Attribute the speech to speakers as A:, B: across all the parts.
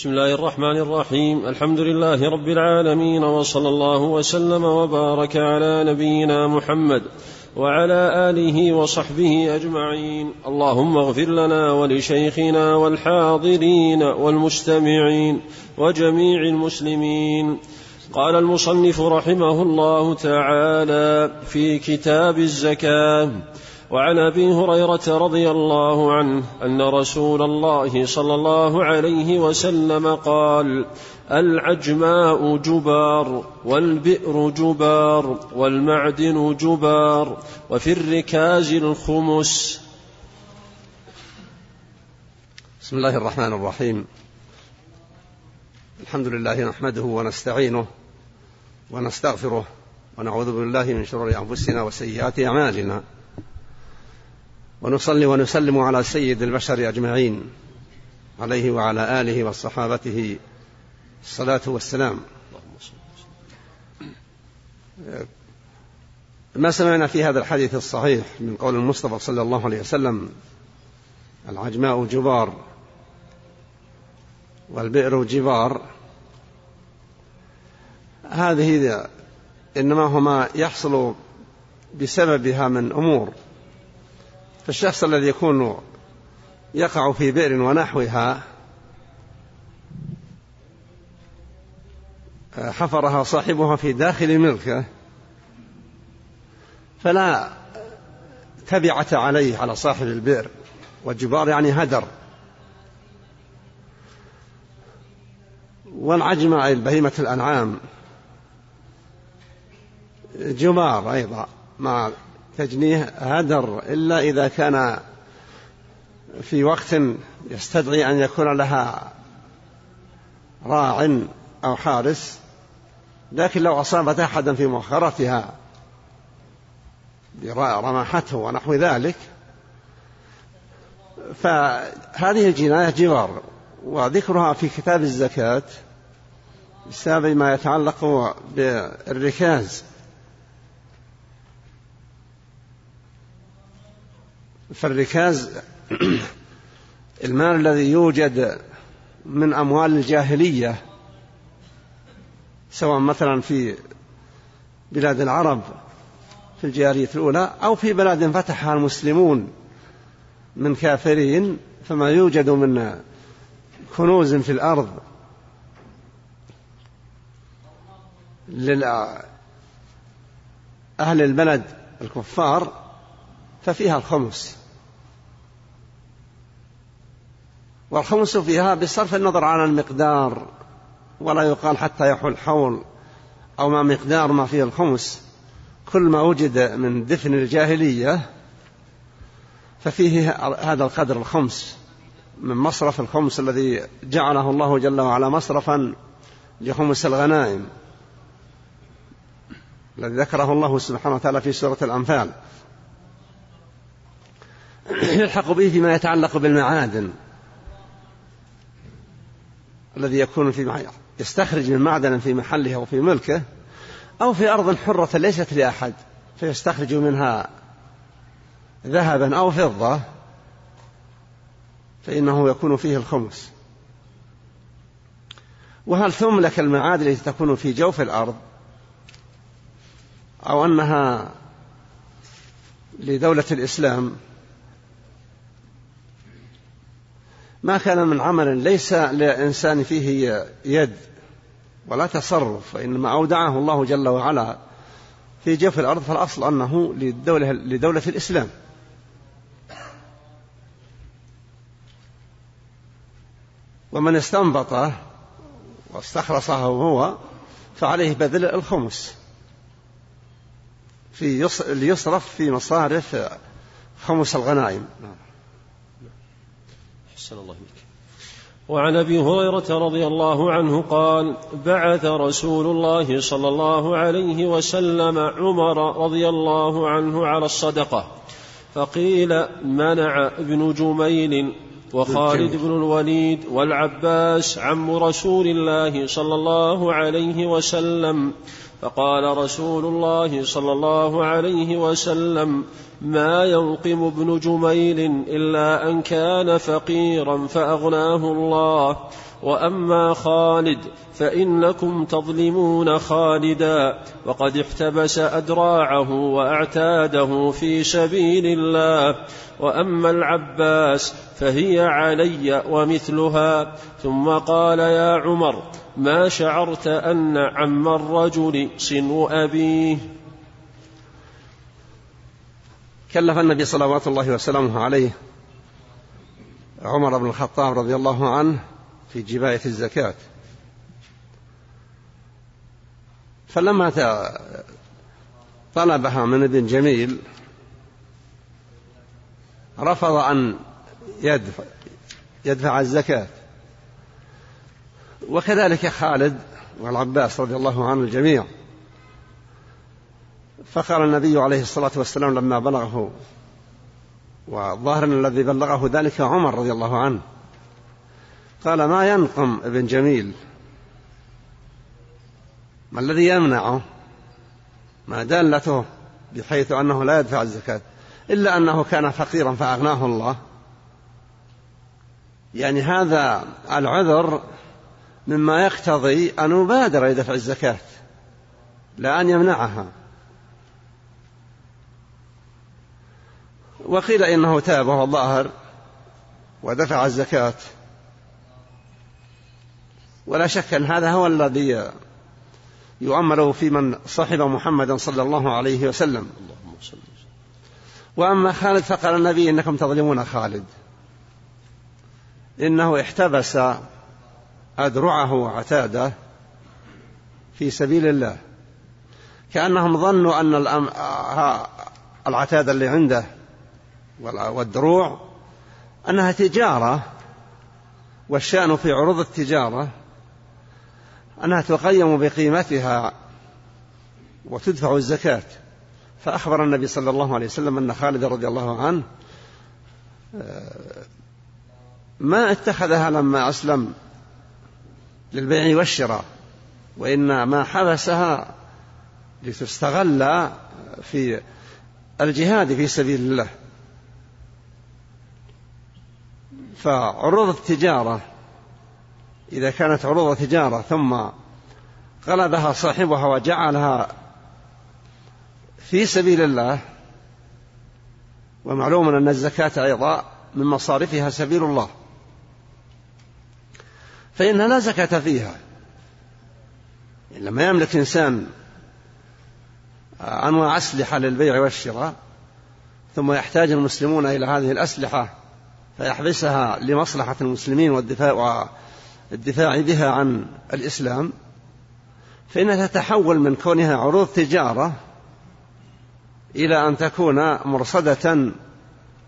A: بسم الله الرحمن الرحيم. الحمد لله رب العالمين وصلى الله وسلم وبارك على نبينا محمد وعلى آله وصحبه أجمعين. اللهم اغفر لنا ولشيخنا والحاضرين والمستمعين وجميع المسلمين. قال المصنف رحمه الله تعالى في كتاب الزكاة وعن أبي هريرة رضي الله عنه أن رسول الله صلى الله عليه وسلم قال العجماء جبار والبئر جبار والمعدن جبار وفي الركاز الخمس.
B: بسم الله الرحمن الرحيم. الحمد لله نحمده ونستعينه ونستغفره ونعوذ بالله من شرور أنفسنا وسيئات أعمالنا. ونصلي ونسلم على سيد البشر أجمعين عليه وعلى آله وصحابته. الصلاة والسلام. ما سمعنا في هذا الحديث الصحيح من قول المصطفى صلى الله عليه وسلم العجماء جبار والبئر جبار. هذه إنما هما يحصل بسببها من أمور. فالشخص الذي يكون يقع في بئر ونحوها حفرها صاحبها في داخل ملكه فلا تبعة عليه على صاحب البئر والجبار يعني هدر. والعجم أي بهيمة الأنعام جمار أيضا مع تجنيه هدر إلا إذا كان في وقت يستدعي أن يكون لها راع أو حارس لكن لو أصابت أحدا في مؤخرتها رماحته ونحو ذلك فهذه الجناية جوار وذكرها في كتاب الزكاة بسبب ما يتعلق بالركاز. فالركاز المال الذي يوجد من أموال الجاهلية سواء مثلا في بلاد العرب في الجارية الأولى أو في بلاد فتحها المسلمون من كافرين فما يوجد من كنوز في الأرض لأهل البلد الكفار ففيها الخمس. والخمس فيها بصرف النظر عن المقدار ولا يقال حتى يحول حول أو ما مقدار ما فيه الخمس. كل ما وجد من دفن الجاهلية ففيه هذا القدر الخمس من مصرف الخمس الذي جعله الله جل وعلا مصرفا لخمس الغنائم. الذي ذكره الله سبحانه وتعالى في سورة الأنفال. يلحق به فيما يتعلق بالمعادن. الذي يكون في يستخرج من معدن في محله أو في ملكه أو في أرض حرة ليست لأحد فيستخرج منها ذهبا أو فضة فإنه يكون فيه الخمس. وهل تملك المعادن التي تكون في جوف الأرض؟ أو أنها لدولة الإسلام؟ ما كان من عمل ليس لإنسان فيه يد ولا تصرف وإنما أودعه الله جل وعلا في جوف الأرض فالأصل أنه للدولة, لدولة الإسلام. ومن استنبطه واستخلصه هو فعليه بذل الخمس. في ليصرف في مصارف خمس الغنائم. نعم.
A: أحسن الله بك وعن أبي هريرة رضي الله عنه قال بعث رسول الله صلى الله عليه وسلم عمر رضي الله عنه على الصدقة فقيل منع ابن جميل وخالد بن الوليد والعباس عم رسول الله صلى الله عليه وسلم فقال رسول الله صلى الله عليه وسلم ما ينقم ابن جميل إلا أن كان فقيرا فأغناه الله. وأما خالد فإنكم تظلمون خالدا. وقد احتبس أدراعه وأعتاده في سبيل الله. وأما العباس فهي علي ومثلها. ثم قال يا عمر ما شعرت أن عم الرجل صنو أبيه؟
B: كلف النبي صلوات الله وسلامه عليه عمر بن الخطاب رضي الله عنه في جباية الزكاة. فلما طلبها من ابن جميل رفض أن يدفع, يدفع الزكاة. وكذلك خالد والعباس رضي الله عنه الجميع فقال النبي عليه الصلاة والسلام لما بلغه. والظاهر الذي بلغه ذلك عمر رضي الله عنه. قال ما ينقم ابن جميل؟ ما الذي يمنعه؟ ما دالته بحيث أنه لا يدفع الزكاة؟ إلا أنه كان فقيرا فأغناه الله. يعني هذا العذر مما يقتضي أن يبادر إلى دفع الزكاة لا أن يمنعها. وقيل إنه تاب وهو ظاهر ودفع الزكاة. ولا شك أن هذا هو الذي يؤمل في من صحب محمدا صلى الله عليه وسلم. وأما خالد فقال النبي إنكم تظلمون خالد. إنه احتبس أدرعه وعتادة في سبيل الله. كأنهم ظنوا أن العتاد اللي عنده والدروع أنها تجارة والشأن في عروض التجارة أنها تقيم بقيمتها وتدفع الزكاة. فأخبر النبي صلى الله عليه وسلم أن خالد رضي الله عنه ما اتخذها لما أسلم للبيع والشراء وإنما حبسها لتستغل في الجهاد في سبيل الله. فعروض التجارة إذا كانت عروض تجارة ثم قلبها صاحبها وجعلها في سبيل الله ومعلوم أن الزكاة أيضا من مصارفها سبيل الله. فإنها لا زكاة فيها. لما يملك إنسان أنواع أسلحة للبيع والشراء ثم يحتاج المسلمون إلى هذه الأسلحة فيحبسها لمصلحة المسلمين والدفاع والدفاع بها عن الإسلام فإنها تتحول من كونها عروض تجارة إلى أن تكون مرصدة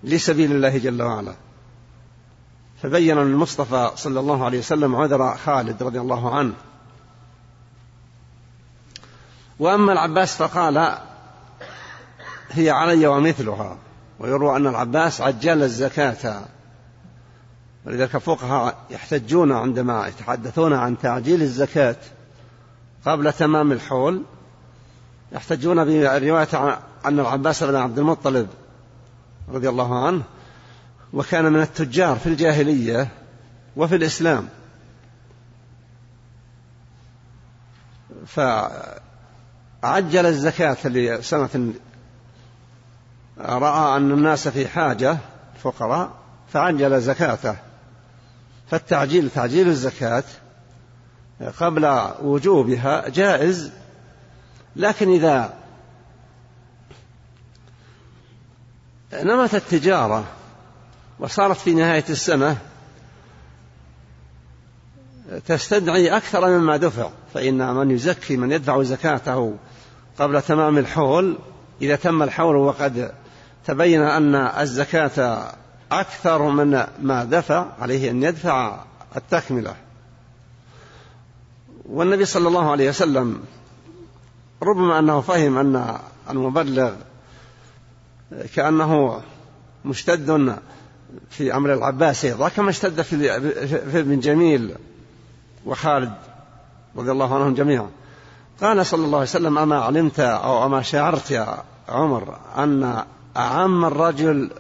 B: لسبيل الله جل وعلا. فبين المصطفى صلى الله عليه وسلم عذر خالد رضي الله عنه. وأما العباس فقال هي علي ومثلها ويروى أن العباس عجل الزكاة ولذلك الفقهاء يحتجون عندما يتحدثون عن تعجيل الزكاة قبل تمام الحول يحتجون برواية أن العباس بن عبد المطلب رضي الله عنه وكان من التجار في الجاهلية وفي الإسلام. فعجل الزكاة لسنة رأى أن الناس في حاجة فقراء فعجل زكاته. فالتعجيل تعجيل الزكاة قبل وجوبها جائز لكن إذا نمت التجارة وصارت في نهاية السنة تستدعي أكثر مما دفع فإن من يزكي من يدفع زكاته قبل تمام الحول إذا تم الحول وقد تبين أن الزكاة أكثر من ما دفع عليه أن يدفع التكملة. والنبي صلى الله عليه وسلم ربما أنه فهم أن المبلغ كأنه مشتد في أمر العباس أيضا كما اشتد في ابن جميل وخالد رضي الله عنهم جميعا. قال صلى الله عليه وسلم أما علمت أو أما شعرت يا عمر أن أعم الرجل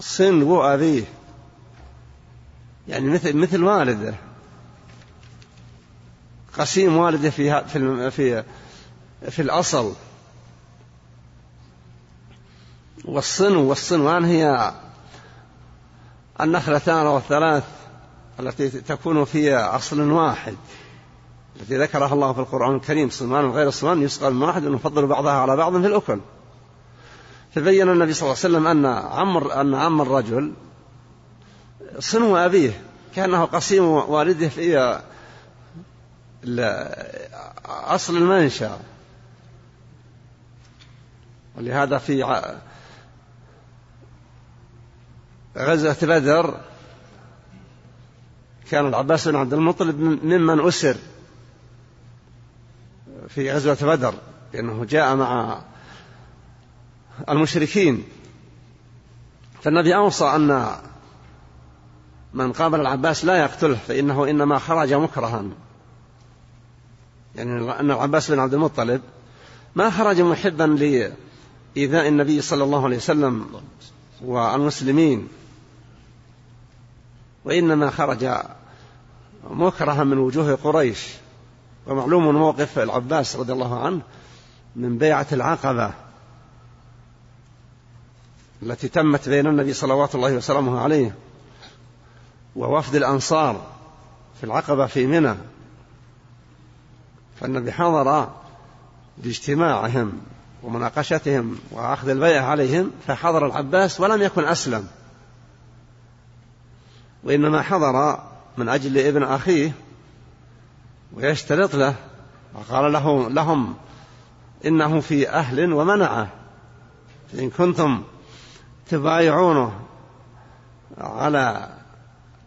B: صنو أبيه يعني مثل مثل والده. قسيم والده في في في, في الأصل. والصنو والصنوان هي النخلتان والثلاث التي تكون في أصل واحد. التي ذكرها الله في القرآن الكريم. صنوان وغير الصنوان يسقى من واحد ونفضل بعضها على بعض في الأكل. فبين النبي صلى الله عليه وسلم أن عمر أن عم الرجل صنو أبيه كأنه قسيم والده في أصل المنشأ. ولهذا في غزوة بدر كان العباس بن عبد المطلب ممن أسر في غزوة بدر لأنه جاء مع المشركين. فالنبي أوصى أن من قابل العباس لا يقتله فإنه إنما خرج مكرها. يعني أن العباس بن عبد المطلب ما خرج محبا لإيذاء النبي صلى الله عليه وسلم والمسلمين وإنما خرج مكرها من وجوه قريش. ومعلوم موقف العباس رضي الله عنه من بيعة العقبة. التي تمت بين النبي صلوات الله وسلامه عليه ووفد الأنصار في العقبة في منى. فالنبي حضر لاجتماعهم ومناقشتهم وأخذ البيع عليهم فحضر العباس ولم يكن أسلم. وإنما حضر من أجل ابن أخيه ويشترط له وقال له لهم إنه في أهل ومنعة فإن كنتم تبايعونه على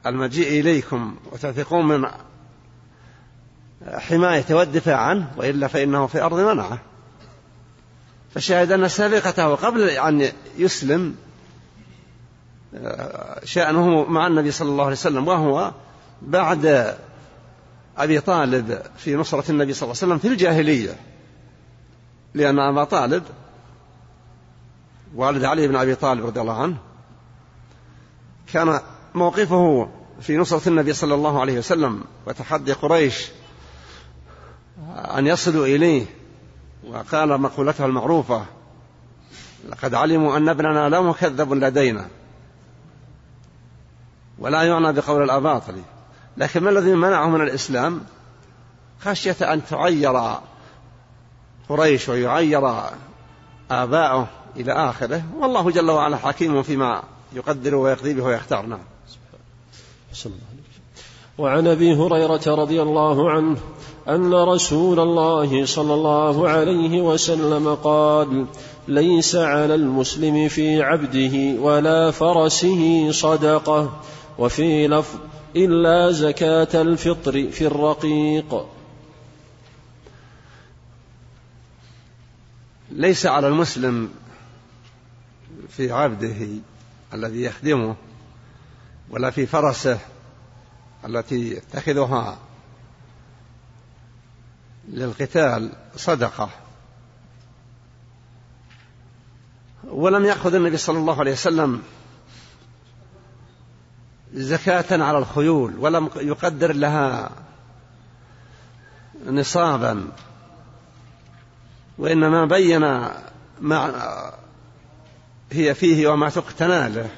B: المجيء إليكم وتثقون من حماية والدفاع عنه وإلا فإنه في أرض منعه. فشاهد أن سابقته قبل أن يسلم شأنه مع النبي صلى الله عليه وسلم وهو بعد أبي طالب في نصرة النبي صلى الله عليه وسلم في الجاهلية. لأن أبا طالب والد علي بن أبي طالب رضي الله عنه كان موقفه في نصرة النبي صلى الله عليه وسلم وتحدي قريش أن يصلوا إليه وقال مقولته المعروفة لقد علموا أن ابننا لا مكذب لدينا ولا يعنى بقول الأباطل لكن ما الذي منعه من الإسلام؟ خشية أن تعير قريش ويعير آباؤه إلى آخره. والله جل وعلا حكيم فيما يقدر ويقضي به ويختار. نعم.
A: وعن أبي هريرة رضي الله عنه أن رسول الله صلى الله عليه وسلم قال ليس على المسلم في عبده ولا فرسه صدقة وفي لفظ إلا زكاة الفطر في الرقيق
B: ليس على المسلم في عبده الذي يخدمه ولا في فرسه التي يتخذها للقتال صدقة. ولم يأخذ النبي صلى الله عليه وسلم زكاة على الخيول ولم يقدر لها نصابا. وإنما بين ما هي فيه وما تقتنى له.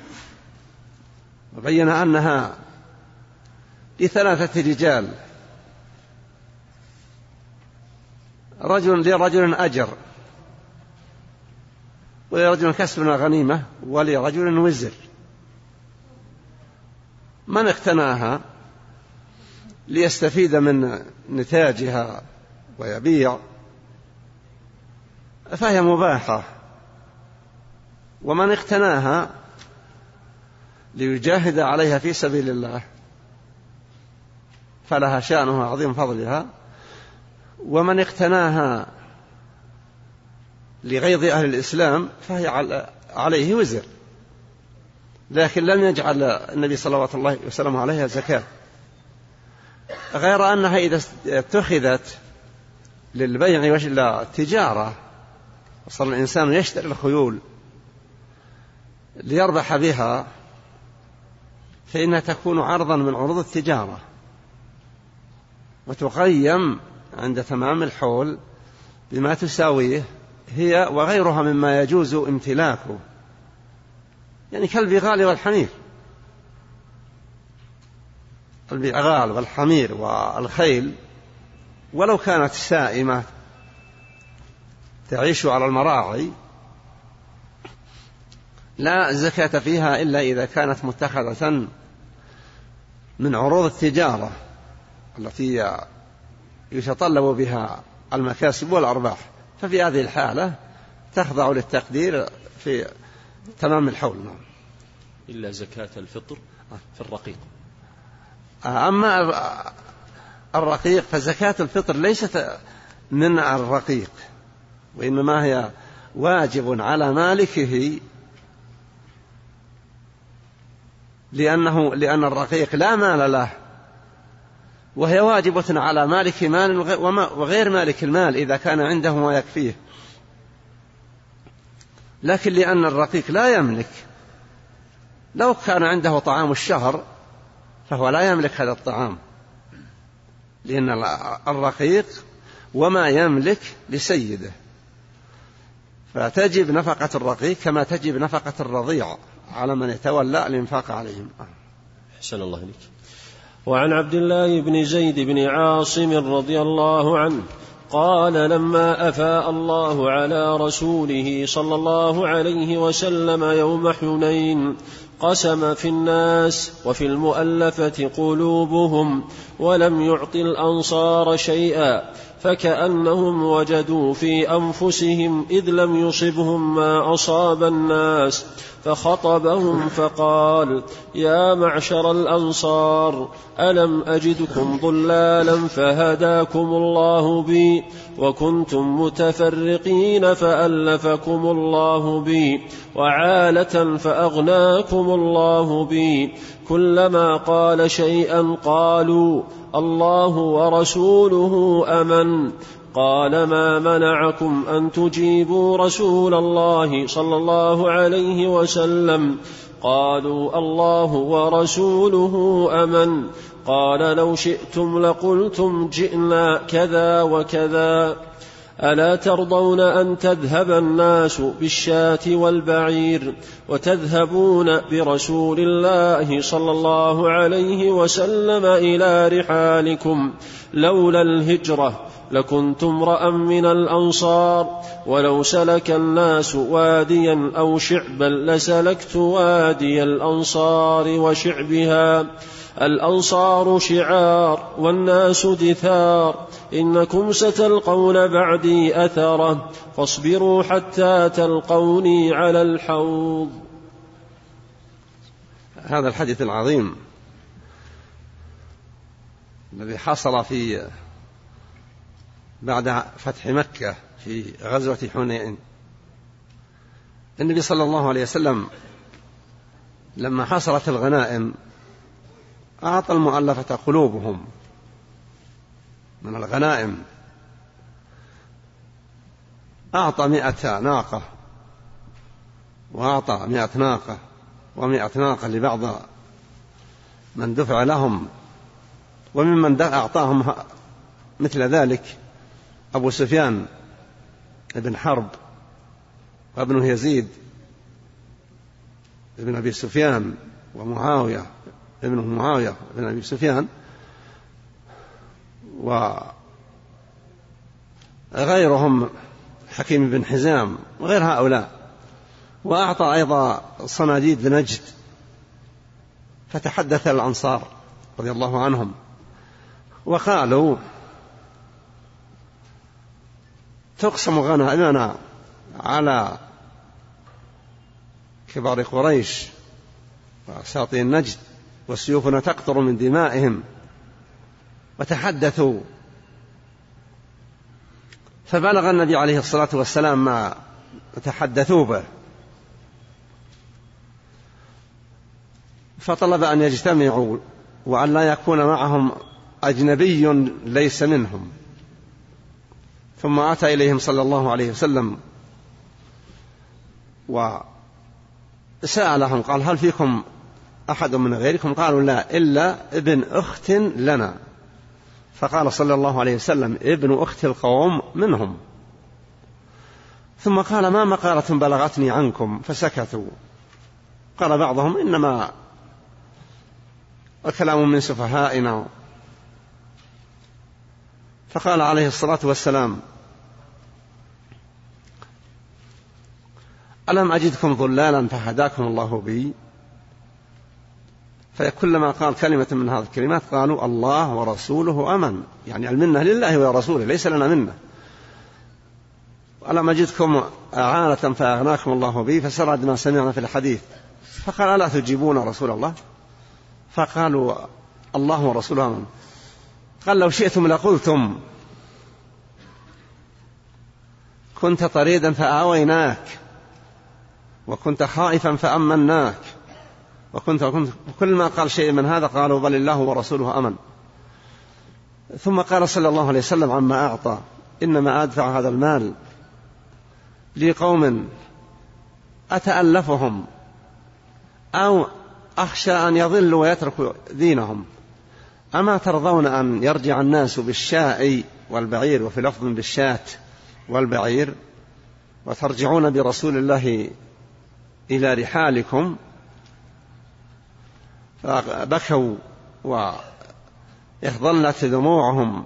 B: وبين أنها لثلاثة رجال. رجل لرجل أجر. ولرجل كسب غنيمة ولرجل وزر. من اقتناها ليستفيد من نتاجها ويبيع؟ فهي مباحة. ومن اقتناها ليجاهد عليها في سبيل الله فلها شأنها عظيم فضلها. ومن اقتناها لغيظ أهل الإسلام فهي عليه وزر لكن لم يجعل النبي صلوات الله وسلامه عليها زكاة. غير أنها إذا اتخذت للبيع والتجارة وصار الإنسان يشتري الخيول ليربح بها فإنها تكون عرضا من عروض التجارة. وتقيم عند تمام الحول بما تساويه هي وغيرها مما يجوز امتلاكه. يعني كالبغال والحمير. البغال والحمير والخيل ولو كانت سائمة تعيش على المراعي لا زكاة فيها إلا إذا كانت متخذة من عروض التجارة التي يتطلب بها المكاسب والأرباح. ففي هذه الحالة تخضع للتقدير في تمام الحول. نعم.
A: إلا زكاة الفطر في الرقيق.
B: أما الرقيق فزكاة الفطر ليست من الرقيق وإنما هي واجب على مالكه لأنه لأن الرقيق لا مال له. وهي واجبة على مالك مال وغير مالك المال إذا كان عنده ما يكفيه. لكن لأن الرقيق لا يملك. لو كان عنده طعام الشهر فهو لا يملك هذا الطعام. لأن الرقيق وما يملك لسيده. فتجب نفقة الرقيق كما تجب نفقة الرضيع. على من يتولى الإنفاق عليهم.
A: أحسن الله إليك. وعن عبد الله بن زيد بن عاصم رضي الله عنه قال لما أفاء الله على رسوله صلى الله عليه وسلم يوم حنين قسم في الناس وفي المؤلفة قلوبهم ولم يعط الأنصار شيئا فكأنهم وجدوا في أنفسهم إذ لم يصبهم ما أصاب الناس فخطبهم فقال يا معشر الأنصار ألم أجدكم ضلالا فهداكم الله بي وكنتم متفرقين فألفكم الله بي وعالة فأغناكم الله بي كلما قال شيئا قالوا الله ورسوله أمن قال ما منعكم أن تجيبوا رسول الله صلى الله عليه وسلم؟ قالوا الله ورسوله أمن. قال لو شئتم لقلتم جئنا كذا وكذا. ألا ترضون أن تذهب الناس بالشاة والبعير وتذهبون برسول الله صلى الله عليه وسلم إلى رحالكم لولا الهجرة لكنت امرأ من الأنصار ولو سلك الناس واديا أو شعبا لسلكت وادي الأنصار وشعبها. الأنصار شعار والناس دثار إنكم ستلقون بعدي أثرة فاصبروا حتى تلقوني على الحوض.
B: هذا الحديث العظيم الذي حصل في بعد فتح مكة في غزوة حنين. النبي صلى الله عليه وسلم لما حصلت الغنائم أعطى المؤلفة قلوبهم من الغنائم. أعطى مئة ناقة وأعطى مئة ناقة ومئة ناقة لبعض من دفع لهم وممن أعطاهم مثل ذلك. أبو سفيان بن حرب وابنه يزيد بن أبي سفيان ومعاوية ابنه معاوية بن أبي سفيان وغيرهم حكيم بن حزام وغير هؤلاء وأعطى أيضا صناديد بنجد فتحدث الأنصار رضي الله عنهم وقالوا تقسم غنائمنا على كبار قريش وأساطين نجد وسيوفنا تقطر من دمائهم وتحدثوا. فبلغ النبي عليه الصلاة والسلام ما تحدثوا به. فطلب أن يجتمعوا وأن لا يكون معهم أجنبي ليس منهم. ثم أتى إليهم صلى الله عليه وسلم وسألهم قال هل فيكم أحد من غيركم؟ قالوا لا إلا ابن أخت لنا. فقال صلى الله عليه وسلم ابن أخت القوم منهم. ثم قال ما مقالة بلغتني عنكم؟ فسكتوا. قال بعضهم إنما وكلام من سفهائنا. فقال عليه الصلاة والسلام ألم أجدكم ضلالا فهداكم الله بي؟ فكلما قال كلمة من هذه الكلمات قالوا الله ورسوله أمن. يعني المنة لله ورسوله ليس لنا منة. ألم أجدكم أعانة فأغناكم الله بي؟ فسرد ما سمعنا في الحديث. فقال ألا تجيبون رسول الله؟ فقالوا الله ورسوله أمن. قال لو شئتم لقلتم. كنت طريدا فآويناك. وكنت خائفا فأمناك. وكنت وكنت كل ما قال شيء من هذا قالوا بل الله ورسوله أمن. ثم قال صلى الله عليه وسلم عما أعطى. إنما أدفع هذا المال لقوم أتألفهم أو أخشى أن يضلوا ويتركوا دينهم. أما ترضون أن يرجع الناس بالشاء والبعير وفي لفظ بالشاة والبعير وترجعون برسول الله إلى رحالكم. فبكوا وإخضلت دموعهم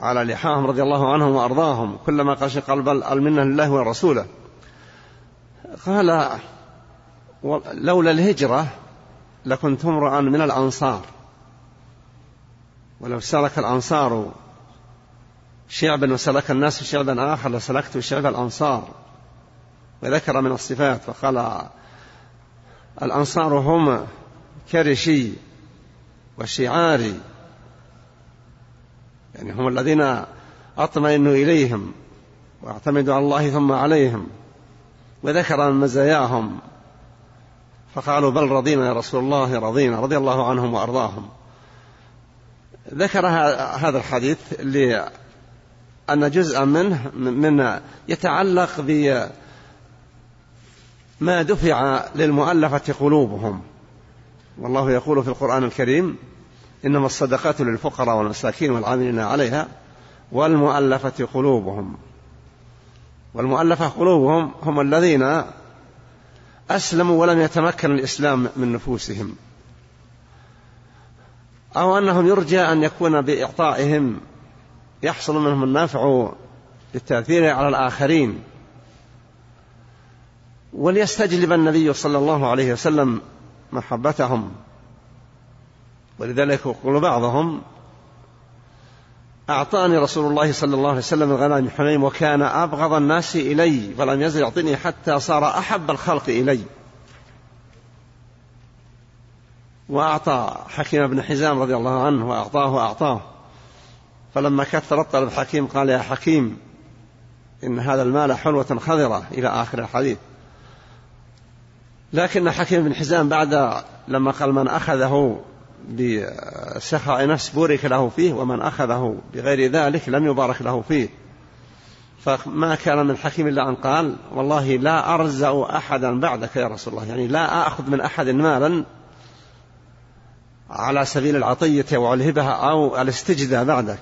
B: على لحاهم رضي الله عنهم وأرضاهم. كلما قال بل المنة لله ورسوله. قال لولا الهجرة لكنت امرأ من الأنصار. ولو سلك الأنصار شعبا وسلك الناس شعبا آخر لسلكت شعب الأنصار. وذكر من الصفات فقال الأنصار هم كرشي وشعاري يعني هم الذين أطمئن إليهم واعتمد على الله ثم عليهم وذكر من مزاياهم فقالوا بل رضينا يا رسول الله رضينا رضي الله عنهم وأرضاهم. ذكر هذا الحديث لأن جزءا منه من يتعلق بما دفع للمؤلفة قلوبهم. والله يقول في القرآن الكريم إنما الصدقات للفقراء والمساكين والعاملين عليها والمؤلفة قلوبهم. والمؤلفة قلوبهم هم الذين أسلموا ولم يتمكن الإسلام من نفوسهم. أو أنهم يرجى أن يكون بإعطائهم يحصل منهم النفع بالتأثير على الآخرين. وليستجلب النبي صلى الله عليه وسلم محبتهم. ولذلك يقول بعضهم أعطاني رسول الله صلى الله عليه وسلم الغنائم حنين وكان أبغض الناس إلي فلم يزل يعطيني حتى صار أحب الخلق إلي. وأعطى حكيم بن حزام رضي الله عنه وأعطاه وأعطاه. فلما كثر الطلب حكيم قال يا حكيم إن هذا المال حلوة خضرة إلى آخر الحديث. لكن حكيم بن حزام بعد لما قال من أخذه بسخاء نفس بورك له فيه ومن أخذه بغير ذلك لم يبارك له فيه. فما كان من حكيم إلا أن قال والله لا أرزأ أحدا بعدك يا رسول الله. يعني لا أخذ من أحد مالا على سبيل العطية أو الهبة أو الاستجداء بعدك.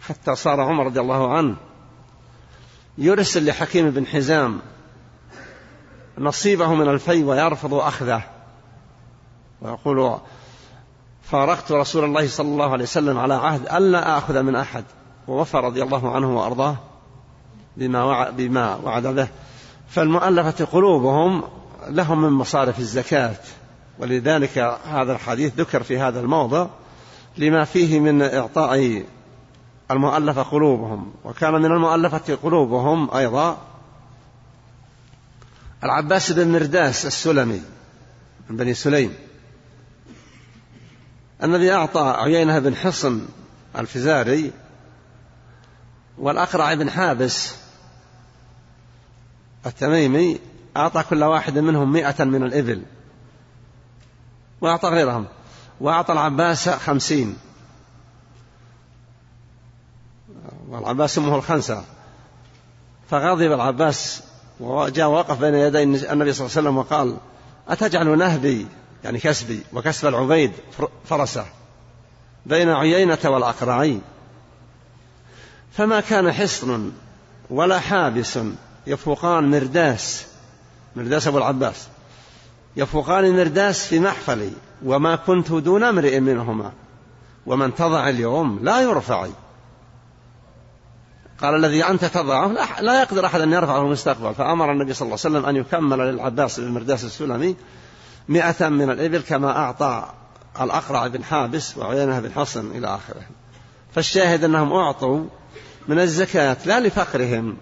B: حتى صار عمر رضي الله عنه يرسل لحكيم بن حزام نصيبه من الفي ويرفض أخذه. ويقول فارقت رسول الله صلى الله عليه وسلم على عهد ألا آخذ من أحد. ووفى رضي الله عنه وأرضاه بما وعد, بما وعد به. فالمؤلفة قلوبهم لهم من مصارف الزكاة. ولذلك هذا الحديث ذكر في هذا الموضع لما فيه من إعطاء المؤلفة قلوبهم. وكان من المؤلفة قلوبهم أيضا العباس بن مرداس السلمي من بني سليم. الذي أعطى عيينة بن حصن الفزاري والأقرع بن حابس التميمي أعطى كل واحد منهم مئة من الإبل وأعطى غيرهم. وأعطى العباس خمسين. والعباس أمه الخنسة فغضب العباس وجاء وقف بين يدي النبي صلى الله عليه وسلم وقال أتجعل نهبي؟ يعني كسبي. وكسب العبيد فرسه. بين عيينة والأقرعين. فما كان حصن ولا حابس يفوقان مرداس. مرداس أبو العباس. يفوقان مرداس في محفلي. وما كنت دون امرئ منهما. ومن تضع اليوم لا يرفع قال الذي أنت تضعه لا يقدر أحد أن يرفعه في المستقبل. فأمر النبي صلى الله عليه وسلم أن يكمل للعباس بن مرداس السلمي مئة من الإبل كما أعطى الأقرع بن حابس وعينه بن حصن إلى آخره. فالشاهد أنهم أعطوا من الزكاة لا لفقرهم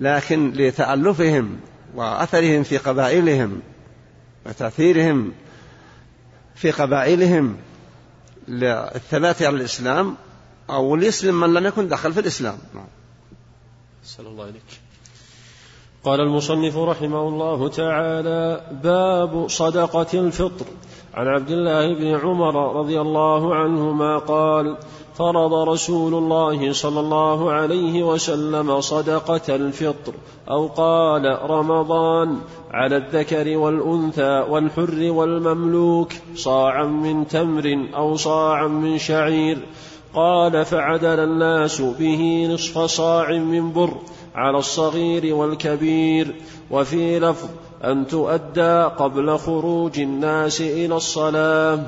B: لكن لتألفهم وأثرهم في قبائلهم وتأثيرهم في قبائلهم للثبات على الإسلام أو ليسلم من لم يكن دخل في الإسلام. نعم.
A: الله إليك. قال المصنف رحمه الله تعالى باب صدقة الفطر. عن عبد الله بن عمر رضي الله عنهما قال فرض رسول الله صلى الله عليه وسلم صدقة الفطر أو قال رمضان على الذكر والأنثى والحر والمملوك صاعا من تمر أو صاعا من شعير. قال فعدل الناس به نصف صاع من بر على الصغير والكبير وفي لفظ أن تؤدى قبل خروج الناس إلى الصلاة.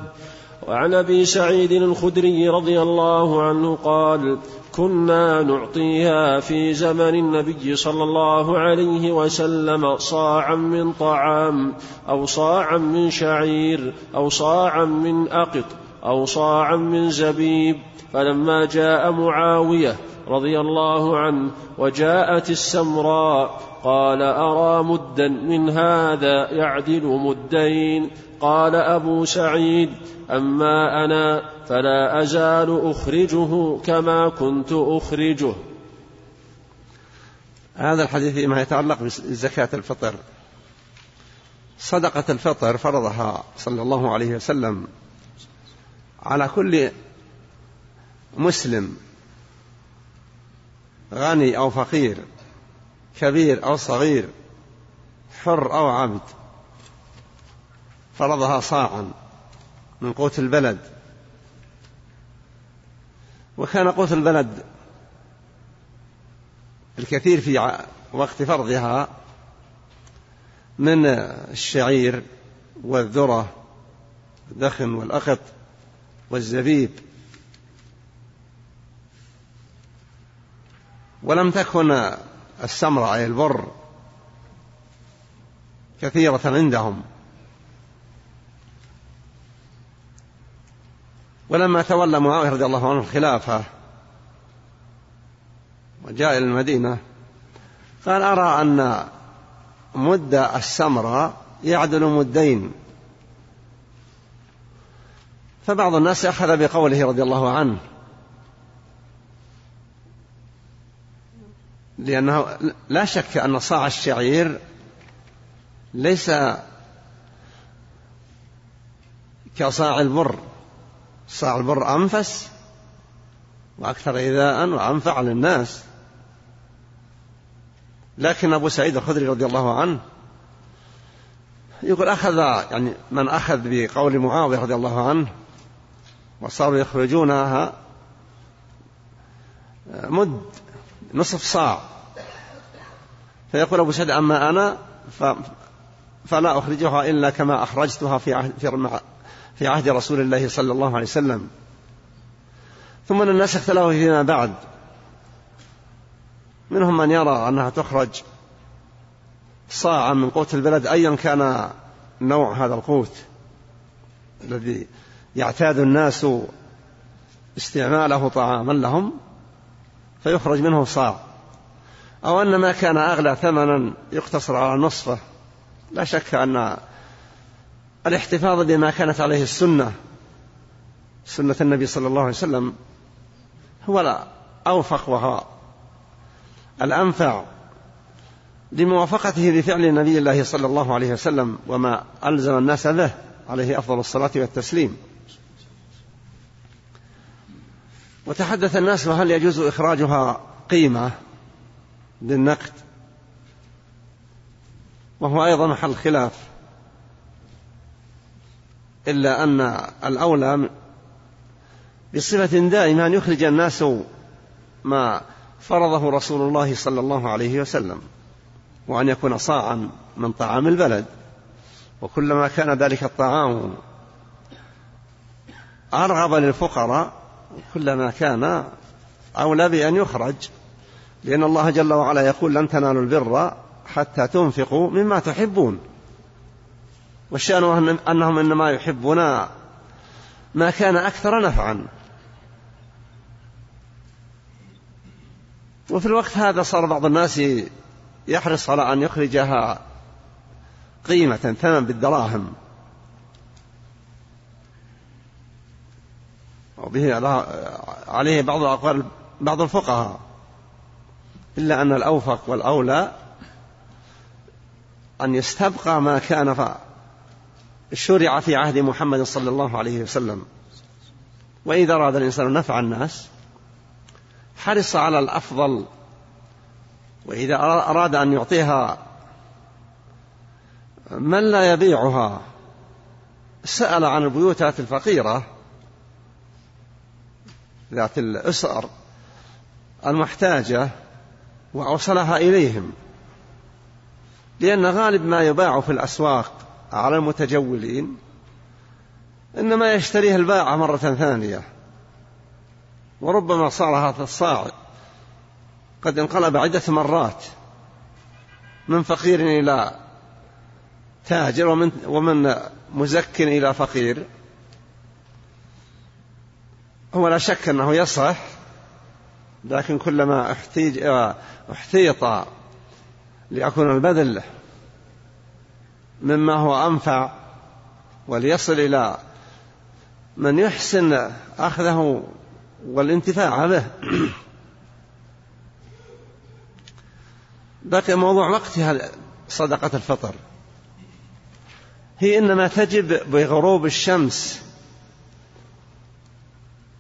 A: وعن أبي سعيد الخدري رضي الله عنه قال كنا نعطيها في زمن النبي صلى الله عليه وسلم صاعا من طعام أو صاعا من شعير أو صاعا من أقط أو صاعا من زبيب فلما جاء معاوية رضي الله عنه وجاءت السمراء قال أرى مدا من هذا يعدل مدين؟ قال أبو سعيد أما أنا فلا أزال أخرجه كما كنت أخرجه.
B: هذا الحديث فيما يتعلق بزكاة الفطر. صدقة الفطر فرضها صلى الله عليه وسلم على كل مسلم غني أو فقير كبير أو صغير حر أو عبد فرضها صاعا من قوت البلد. وكان قوت البلد الكثير في وقت فرضها من الشعير والذرة الدخن والأخط والزبيب. ولم تكن السمرة أي البر كثيرة عندهم. ولما تولى معاوية رضي الله عنه الخلافة وجاء إلى المدينة قال أرى أن مد السمرة يعدل مدين. فبعض الناس أخذ بقوله رضي الله عنه لأنه لا شك أن صاع الشعير ليس كصاع البر. صاع البر أنفس وأكثر إيذاء وأنفع للناس. لكن أبو سعيد الخدري رضي الله عنه يقول أخذ يعني من أخذ بقول معاوية رضي الله عنه وصاروا يخرجونها مد نصف صاع. فيقول أبو سعيد أما أنا فلا أخرجها إلا كما أخرجتها في عهد, في عهد رسول الله صلى الله عليه وسلم. ثم أن الناس اختلفوا فيما بعد. منهم من يرى أنها تخرج صاعا من قوت البلد أيا كان نوع هذا القوت الذي يعتاد الناس استعماله طعاما لهم فيخرج منه صاع. أو أن ما كان أغلى ثمنا يقتصر على نصفه. لا شك أن الاحتفاظ بما كانت عليه السنة سنة النبي صلى الله عليه وسلم هو الأوفق وهو الأنفع لموافقته لفعل نبي الله صلى الله عليه وسلم وما ألزم الناس به عليه أفضل الصلاة والتسليم. وتحدث الناس وهل يجوز إخراجها قيمة؟ بالنقد وهو أيضا محل خلاف. إلا أن الأولى بصفة دائمة أن يخرج الناس ما فرضه رسول الله صلى الله عليه وسلم وأن يكون صاعا من طعام البلد. وكلما كان ذلك الطعام أرغب للفقراء كلما كان أولى بأن يخرج. لأن الله جل وعلا يقول لن تنالوا البر حتى تنفقوا مما تحبون. والشأن أنهم إنما يحبون ما كان أكثر نفعا. وفي الوقت هذا صار بعض الناس يحرص على أن يخرجها قيمة ثمن بالدراهم. وبه عليه بعض أقوال بعض الفقهاء. إلا أن الأوفق والأولى أن يستبقى ما كان شرع في عهد محمد صلى الله عليه وسلم. وإذا أراد الإنسان نفع الناس حرص على الأفضل. وإذا أراد أن يعطيها من لا يبيعها سأل عن البيوتات الفقيرة ذات الأسر المحتاجة وأوصلها إليهم. لأن غالب ما يباع في الأسواق على المتجولين إنما يشتريه البائع مرة ثانية. وربما صار هذا الصاع قد انقلب عدة مرات من فقير إلى تاجر ومن, ومن مزك إلى فقير. هو لا شك أنه يصح لكن كلما احتيج احتيط ليكون البذل مما هو أنفع وليصل إلى من يحسن أخذه والانتفاع به. بقي موضوع وقتها صدقة الفطر. هي إنما تجب بغروب الشمس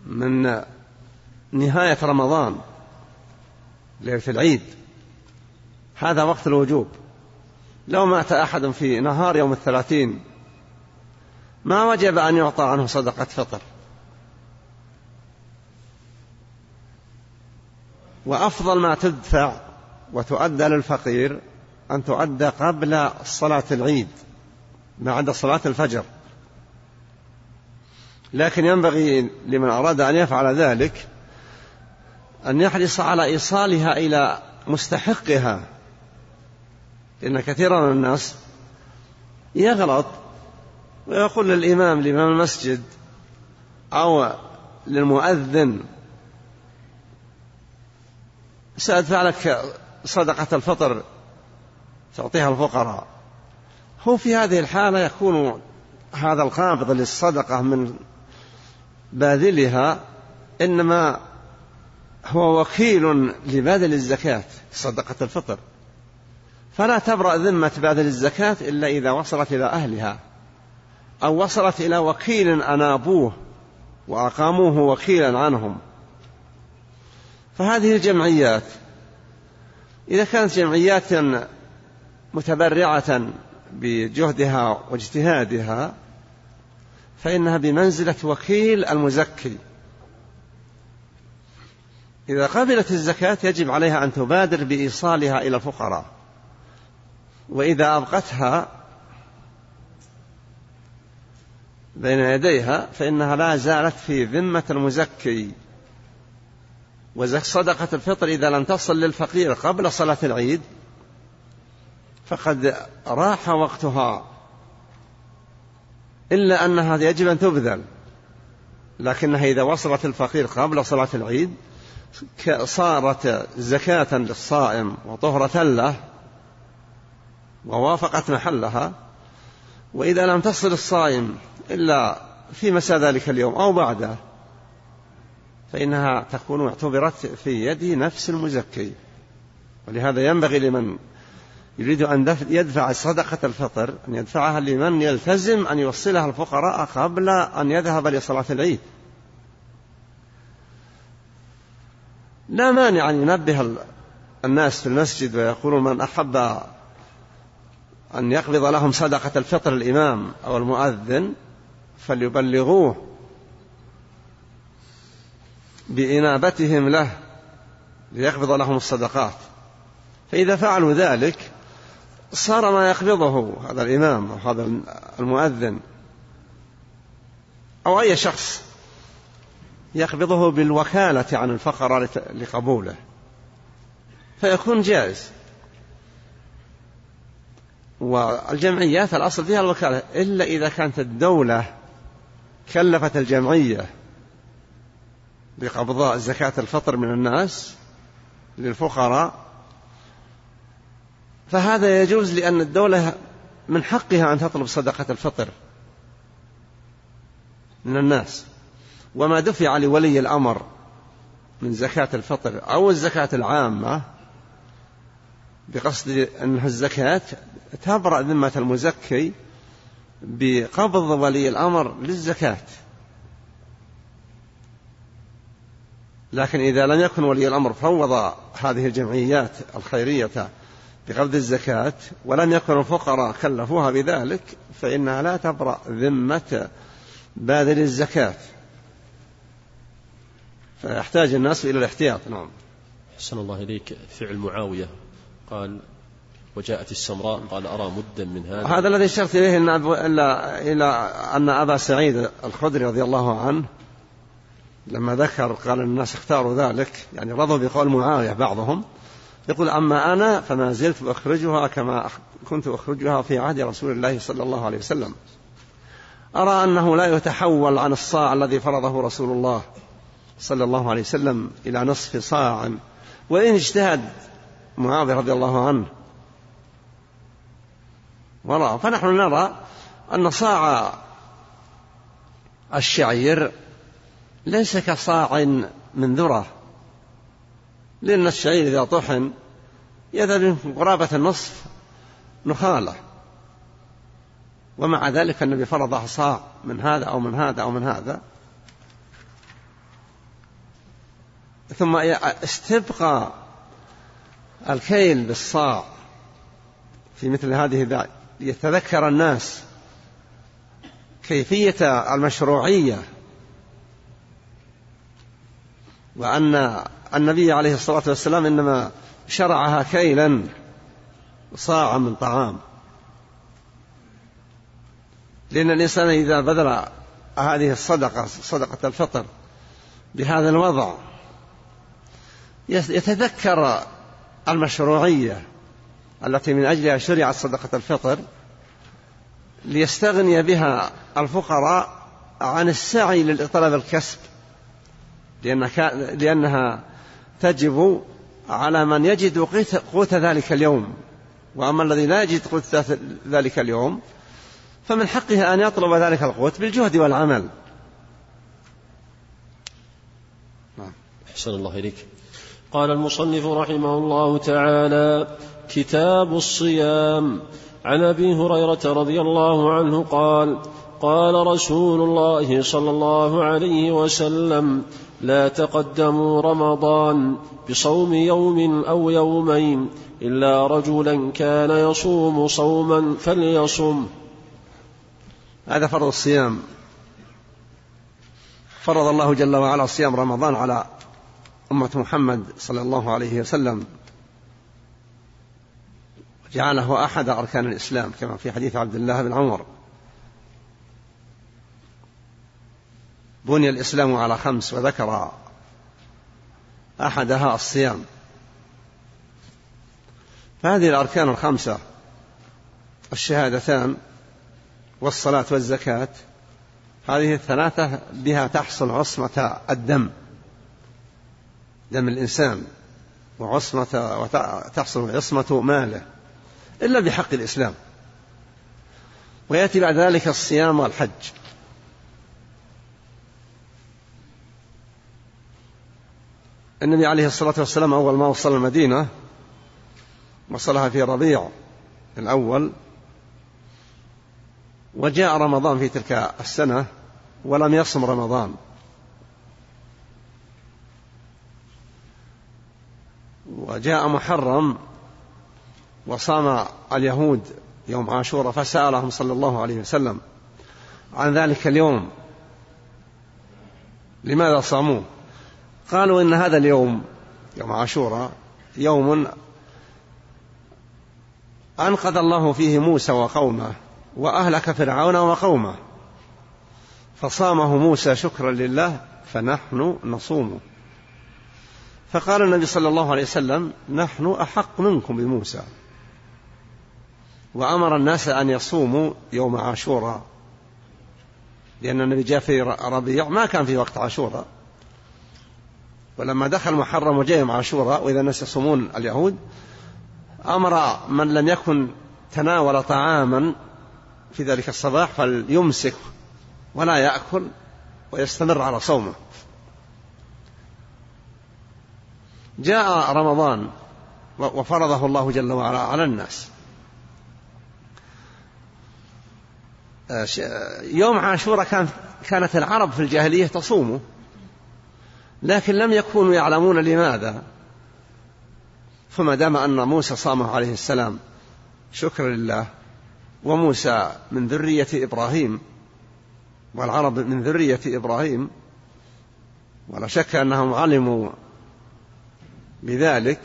B: من نهاية رمضان. ليلة العيد. هذا وقت الوجوب. لو مات أحد في نهار يوم الثلاثين ما وجب أن يعطى عنه صدقة فطر. وأفضل ما تدفع وتؤدى للفقير أن تؤدى قبل صلاة العيد بعد صلاة الفجر. لكن ينبغي لمن أراد أن يفعل ذلك أن يحرص على إيصالها إلى مستحقها. لأن كثيرا من الناس يغلط ويقول للإمام لإمام المسجد أو للمؤذن سأدفع لك صدقة الفطر تعطيها الفقراء. هو في هذه الحالة يكون هذا القابض للصدقة من باذلها إنما هو وكيل لباذل الزكاة صدقة الفطر. فلا تبرأ ذمة باذل الزكاة إلا إذا وصلت إلى أهلها أو وصلت إلى وكيل أنابوه وأقاموه وكيلا عنهم. فهذه الجمعيات إذا كانت جمعيات متبرعة بجهدها واجتهادها فإنها بمنزلة وكيل المزكي. إذا قبلت الزكاة يجب عليها أن تبادر بإيصالها إلى الفقراء. وإذا أبقتها بين يديها فإنها لا زالت في ذمة المزكي. وصدقة الفطر إذا لم تصل للفقير قبل صلاة العيد فقد راح وقتها. إلا أنها يجب أن تبذل لكنها إذا وصلت الفقير قبل صلاة العيد صارت زكاة للصائم وطهرة له ووافقت محلها وإذا لم تصل الصائم إلا في مساء ذلك اليوم أو بعده فإنها تكون اعتبرت في يد نفس المزكي. ولهذا ينبغي لمن يريد أن يدفع صدقة الفطر أن يدفعها لمن يلتزم أن يوصلها الفقراء قبل أن يذهب لصلاة العيد. لا مانع أن ينبه الناس في المسجد ويقولون من أحب أن يقبض لهم صدقة الفطر الإمام أو المؤذن فليبلغوه بإنابتهم له ليقبض لهم الصدقات. فإذا فعلوا ذلك صار ما يقبضه هذا الإمام أو هذا المؤذن أو أي شخص يقبضه بالوكالة عن الفقراء لقبوله. فيكون جائز. والجمعيات الأصل فيها الوكالة إلا إذا كانت الدولة كلفت الجمعية بقبضاء زكاة الفطر من الناس للفقراء. فهذا يجوز لأن الدولة من حقها أن تطلب صدقة الفطر من الناس. وما دفع لولي الأمر من زكاة الفطر أو الزكاة العامة بقصد أن الزكاة تبرأ ذمة المزكي بقبض ولي الأمر للزكاة. لكن إذا لم يكن ولي الأمر فوض هذه الجمعيات الخيرية بقبض الزكاة ولم يكن الفقراء كلفوها بذلك فإنها لا تبرأ ذمة باذل الزكاة. فيحتاج الناس إلى الاحتياط. نعم.
A: حسن الله إليك. فعل معاوية قال وجاءت السمراء. قال أرى مدا من هذا.
B: هذا الذي أشرت إليه إن إلا إلى أن أبا سعيد الخدري رضي الله عنه لما ذكر قال الناس اختاروا ذلك يعني رضوا بقول معاوية بعضهم يقول أما أنا فما زلت أخرجها كما كنت أخرجها في عهد رسول الله صلى الله عليه وسلم. أرى أنه لا يتحول عن الصاع الذي فرضه رسول الله صلى الله عليه وسلم إلى نصف صاع. وإن اجتهد معاوية رضي الله عنه ورأى. فنحن نرى أن صاع الشعير ليس كصاع من ذرة لأن الشعير إذا طحن يذهب قرابة النصف نخالة. ومع ذلك النبي فرض صاع من هذا أو من هذا أو من هذا. ثم استبقى الكيل بالصاع. في مثل هذه ليتذكر الناس كيفية المشروعية. وأن النبي عليه الصلاة والسلام إنما شرعها كيلا صاعا من طعام. لأن الإنسان إذا بذل هذه الصدقة صدقة الفطر بهذا الوضع يتذكر المشروعية التي من أجلها شرعت صدقة الفطر ليستغني بها الفقراء عن السعي لطلب الكسب لأنها تجب على من يجد قوت ذلك اليوم. وأما الذي لا يجد قوت ذلك اليوم فمن حقه أن يطلب ذلك القوت بالجهد والعمل.
A: نعم. أحسن الله إليك. قال المصنف رحمه الله تعالى كتاب الصيام. عن أبي هريرة رضي الله عنه قال قال رسول الله صلى الله عليه وسلم لا تقدموا رمضان بصوم يوم أو يومين إلا رجلا كان يصوم صوما فليصم.
B: هذا فرض الصيام. فرض الله جل وعلا صيام رمضان على أمة محمد صلى الله عليه وسلم. جعله أحد أركان الإسلام كما في حديث عبد الله بن عمر. بني الإسلام على خمس وذكر أحدها الصيام. فهذه الأركان الخمسة الشهادتان والصلاة والزكاة هذه الثلاثة بها تحصل عصمة الدم. دم الإنسان وعصمة وتحصل عصمة ماله إلا بحق الإسلام. ويأتي بعد ذلك الصيام والحج. النبي عليه الصلاة والسلام أول ما وصل المدينة وصلها في ربيع الأول وجاء رمضان في تلك السنة ولم يصم رمضان. وجاء محرم وصام اليهود يوم عاشوراء فسألهم صلى الله عليه وسلم عن ذلك اليوم. لماذا صاموه؟ قالوا إن هذا اليوم يوم عاشوراء يوم أنقذ الله فيه موسى وقومه وأهلك فرعون وقومه فصامه موسى شكرا لله فنحن نصومه. فقال النبي صلى الله عليه وسلم نحن أحق منكم بموسى. وأمر الناس أن يصوموا يوم عاشوراء. لأن النبي جاء في ربيع ما كان في وقت عاشوراء. ولما دخل محرم وجاء يوم عاشوراء وإذا الناس يصومون اليهود أمر من لم يكن تناول طعاما في ذلك الصباح فليمسك ولا يأكل ويستمر على صومه. جاء رمضان وفرضه الله جل وعلا على الناس. آه، يوم عاشوراء كان كانت العرب في الجاهلية تصومه لكن لم يكونوا يعلمون لماذا. فما دام أن موسى صامه عليه السلام شكرا لله. وموسى من ذرية إبراهيم والعرب من ذرية إبراهيم ولا شك أنهم علموا بذلك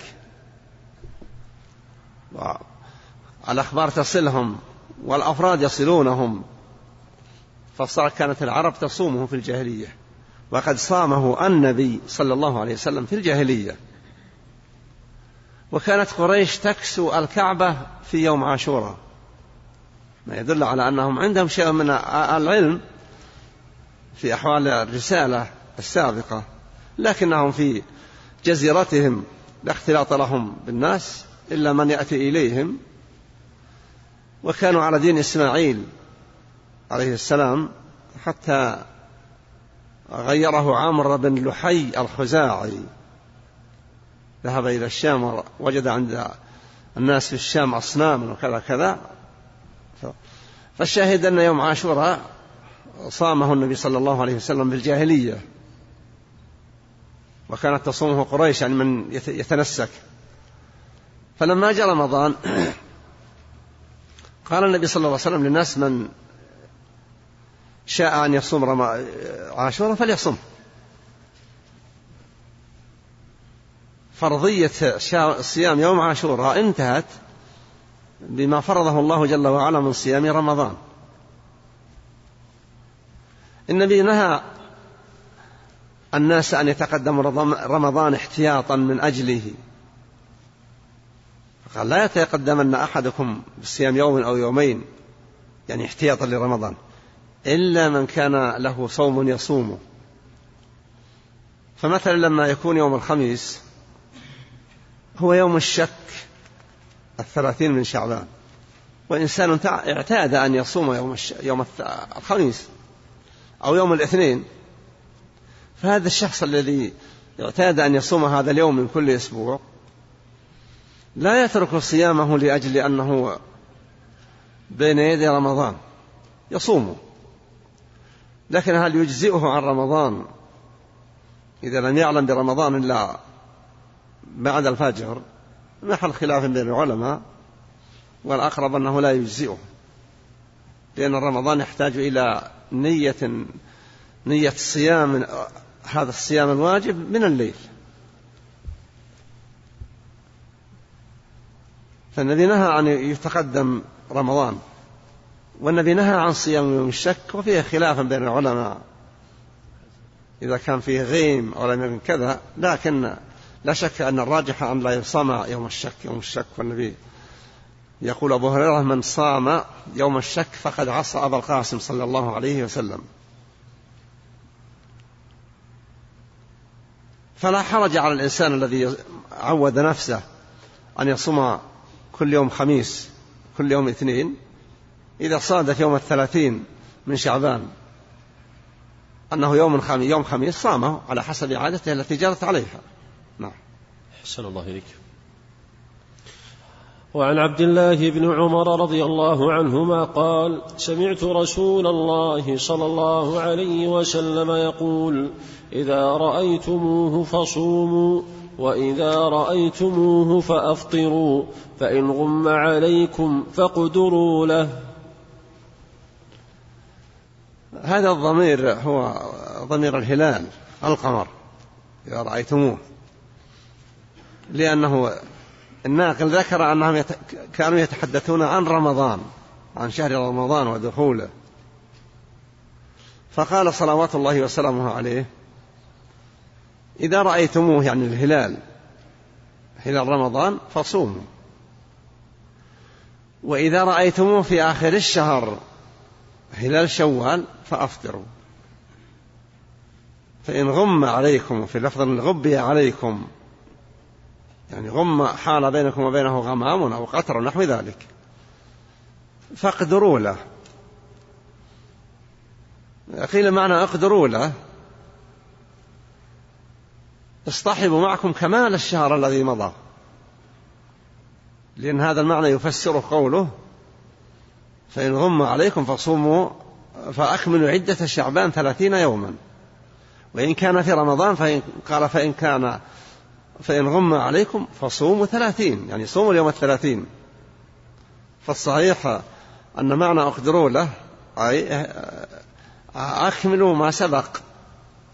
B: الأخبار تصلهم والأفراد يصلونهم فصارت كانت العرب تصومه في الجاهلية. وقد صامه النبي صلى الله عليه وسلم في الجاهلية. وكانت قريش تكسو الكعبة في يوم عاشوراء. ما يدل على أنهم عندهم شيء من العلم في أحوال الرسالة السابقة لكنهم في جزيرتهم لا اختلاط لهم بالناس إلا من يأتي إليهم. وكانوا على دين إسماعيل عليه السلام حتى غيره عمرو بن لحي الخزاعي. ذهب إلى الشام ووجد عند الناس في الشام أصناما وكذا كذا. فالشاهد أن يوم عاشوراء صامه النبي صلى الله عليه وسلم بالجاهلية. وكانت تصومه قريش يعني من يتنسك. فلما جاء رمضان قال النبي صلى الله عليه وسلم للناس من شاء أن يصوم رم... عاشوراء فليصم فرضية صيام يوم عاشوراء انتهت بما فرضه الله جل وعلا من صيام رمضان. النبي نهى الناس أن يتقدموا رمضان احتياطا من أجله. قال لا يتقدمن أحدكم بصيام يوم أو يومين يعني احتياطا لرمضان إلا من كان له صوم يصومه فمثلا لما يكون يوم الخميس هو يوم الشك الثلاثين من شعبان. وإنسان اعتاد أن يصوم يوم, يوم الخميس أو يوم الاثنين فهذا الشخص الذي اعتاد أن يصوم هذا اليوم من كل أسبوع لا يترك صيامه لأجل أنه بين يدي رمضان يصومه لكن هل يجزئه عن رمضان؟ إذا لم يعلم برمضان إلا بعد الفجر محل خلاف بين العلماء؟ والأقرب أنه لا يجزئه لأن رمضان يحتاج إلى نية نية الصيام هذا الصيام الواجب من الليل. فالنبي نهى أن يتقدم رمضان والنبي نهى عن صيام يوم الشك وفيه خلاف بين العلماء. إذا كان فيه غيم أو لم يكن كذا لكن لا شك أن الراجح أن لا يصام يوم الشك يوم الشك. والنبي يقول أبو هريرة من صام يوم الشك فقد عصى أبا القاسم صلى الله عليه وسلم. فلا حرج على الإنسان الذي عود نفسه أن يصوم كل يوم خميس كل يوم اثنين إذا صادف يوم الثلاثين من شعبان. أنه يوم خميس يوم خميس صامه على حسب عادته التي جرت عليها. نعم.
A: أحسن الله إليك. وعن عبد الله بن عمر رضي الله عنهما قال سمعت رسول الله صلى الله عليه وسلم يقول إذا رأيتموه فصوموا وإذا رأيتموه فأفطروا فإن غم عليكم فاقدروا له.
B: هذا الضمير هو ضمير الهلال القمر إذا رأيتموه لأنه الناقل ذكر أنهم يت... كانوا يتحدثون عن رمضان عن شهر رمضان ودخوله. فقال صلوات الله وسلامه عليه إذا رأيتموه يعني الهلال هلال رمضان فصوموا. وإذا رأيتموه في آخر الشهر هلال شوال فأفطروا. فإن غم عليكم في لفظ غبي عليكم يعني غم حال بينكم وبينه غمام أو قطر نحو ذلك. فاقدروا له. قيل معنى أقدروا له اصطحبوا معكم كمال الشهر الذي مضى. لأن هذا المعنى يفسر قوله فإن غم عليكم فصوموا فأكملوا عدة شعبان ثلاثين يوما. وإن كان في رمضان فإن قال فإن كان فإن غم عليكم فصوموا ثلاثين يعني صوموا اليوم الثلاثين. فالصحيح أن معنى أقدروا له أي أكملوا ما سبق.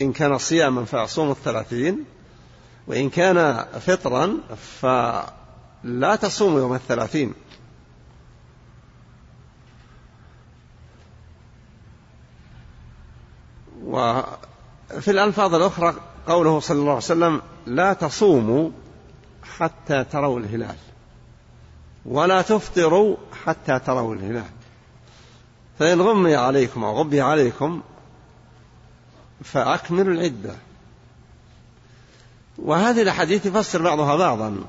B: إن كان صياما فصوموا الثلاثين وإن كان فطرا فلا تصوموا يوم الثلاثين. وفي الألفاظ الأخرى قوله صلى الله عليه وسلم لا تصوموا حتى تروا الهلال ولا تفطروا حتى تروا الهلال. فإن غمي عليكم أو غبي عليكم فأكملوا العدة. وهذه الأحاديث يفسر بعضها بعضا.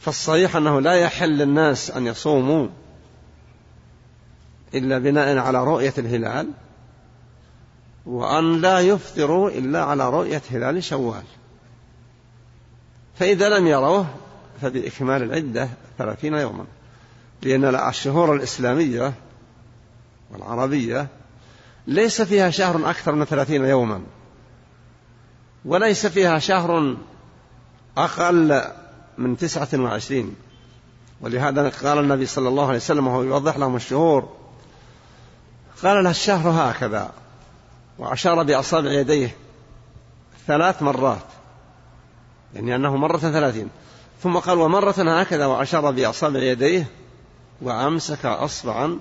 B: فالصحيح أنه لا يحل للناس أن يصوموا إلا بناء على رؤية الهلال. وأن لا يفطروا إلا على رؤية هلال شوال. فإذا لم يروه فبإكمال العدة ثلاثين يوما. لأن الشهور الإسلامية والعربية ليس فيها شهر أكثر من ثلاثين يوما. وليس فيها شهر أقل من تسعة وعشرين. ولهذا قال النبي صلى الله عليه وسلم وهو يوضح لهم الشهور قال له الشهر هكذا. وأشار بأصابع يديه ثلاث مرات يعني أنه مرة ثلاثين. ثم قال ومرة هكذا وأشار بأصابع يديه وأمسك أصبعا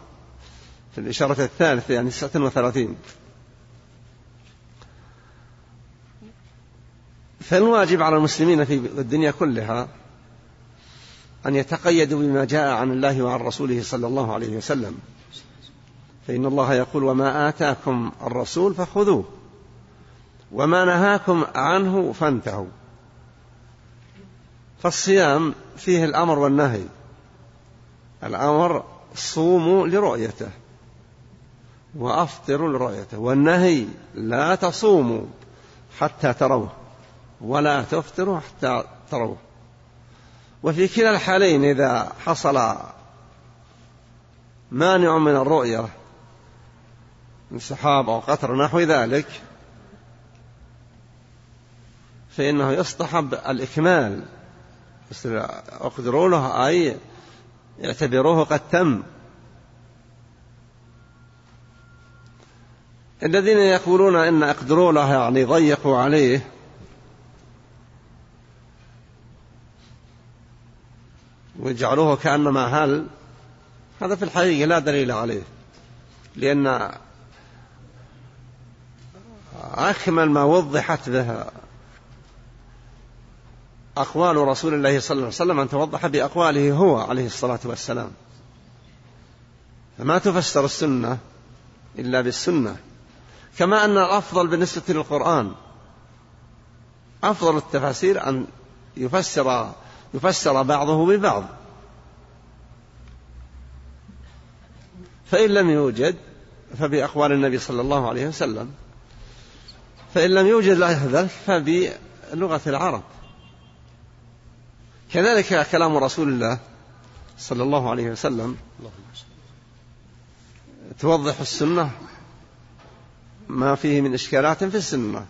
B: في الإشارة الثالثة يعني تسعة وثلاثين. فالواجب على المسلمين في الدنيا كلها أن يتقيدوا بما جاء عن الله وعن رسوله صلى الله عليه وسلم. فإن الله يقول وما آتاكم الرسول فخذوه وما نهاكم عنه فانتهوا. فالصيام فيه الأمر والنهي الأمر صوموا لرؤيته وأفطروا لرؤيته والنهي لا تصوموا حتى تروه ولا تفطروا حتى تروه. وفي كلا الحالين إذا حصل مانع من الرؤية من سحاب أو قطر نحو ذلك فإنه يصطحب الإكمال. اقدروا له أي يعتبروه قد تم. الذين يقولون إن أقدروا له يعني ضيقوا عليه ويجعلوه كأنما هل هذا في الحقيقة لا دليل عليه لأن أكمل ما وضحت به أقوال رسول الله صلى الله عليه وسلم أن توضح بأقواله هو عليه الصلاة والسلام. فما تفسر السنة إلا بالسنة. كما أن الأفضل بالنسبة للقرآن. أفضل التفاسير أن يفسر يفسر بعضه ببعض. فإن لم يوجد فبأقوال النبي صلى الله عليه وسلم. فإن لم يوجد له ذلك فبلغة العرب. كذلك كلام رسول الله صلى الله عليه وسلم توضح السنة ما فيه من إشكالات في السنة.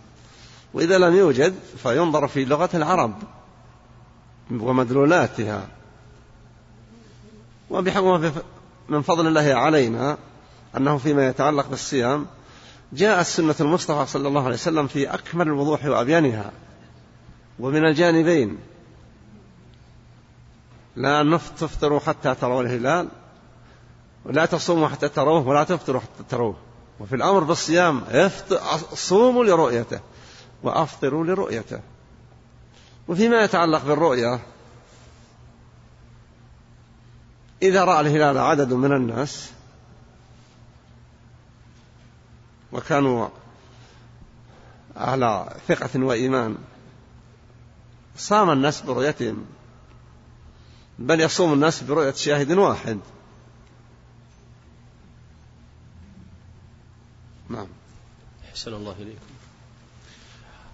B: وإذا لم يوجد فينظر في لغة العرب ومدلولاتها. وبحكم من فضل الله علينا أنه فيما يتعلق بالصيام جاءت سنة المصطفى صلى الله عليه وسلم في أكمل الوضوح وأبيانها. ومن الجانبين لا تفطروا حتى تروا الهلال ولا تصوموا حتى تروه ولا تفطروا حتى تروه. وفي الأمر بالصيام صوموا لرؤيته وأفطروا لرؤيته. وفيما يتعلق بالرؤية إذا رأى الهلال عدد من الناس وكانوا على ثقة وإيمان. صام الناس برؤيتهم بل يصوم الناس برؤية شاهد واحد.
A: نعم. أحسن الله إليكم.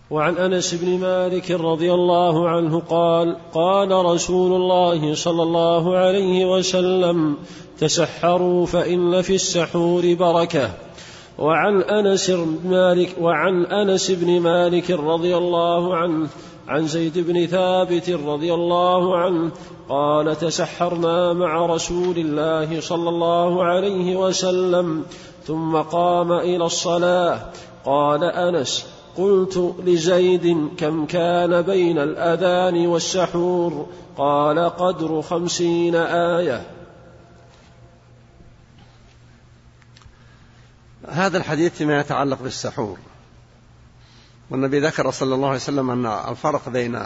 A: وعن أنس بن مالك رضي الله عنه قال قال رسول الله صلى الله عليه وسلم تسحروا فإن في السحور بركة. وعن بن مالك وعن أنس بن مالك رضي الله عنه عن زيد بن ثابت رضي الله عنه قال تسحرنا مع رسول الله صلى الله عليه وسلم ثم قام إلى الصلاة. قال أنس قلت لزيد كم كان بين الأذان والسحور؟ قال قدر خمسين آية.
B: هذا الحديث فيما يتعلق بالسحور. والنبي ذكر صلى الله عليه وسلم أن الفرق بين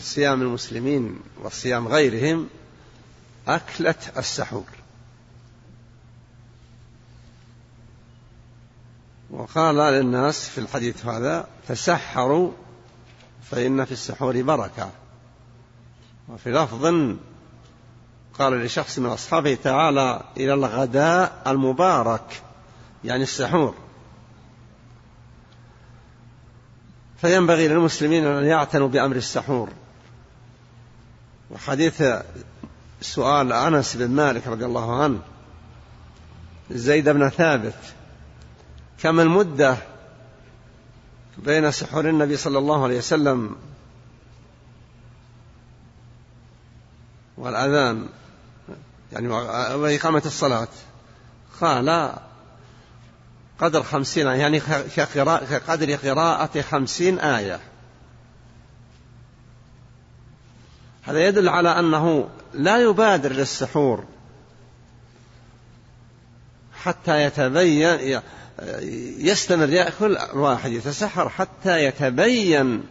B: صيام المسلمين وصيام غيرهم أكلة السحور. وقال للناس في الحديث هذا تسحروا فإن في السحور بركة. وفي لفظ قال لشخص من أصحابه تعالى إلى الغداء المبارك. يعني السحور. فينبغي للمسلمين أن يعتنوا بأمر السحور. وحديث سؤال أنس بن مالك رضي الله عنه زيد بن ثابت كم المدة بين سحور النبي صلى الله عليه وسلم والأذان؟ يعني وإقامة الصلاة. قال قدر خمسين آية. يعني كقدر قراءة خمسين آية. هذا يدل على أنه لا يبادر للسحور. حتى يتبين يستمر يأكل الواحد يتسحر حتى يتبين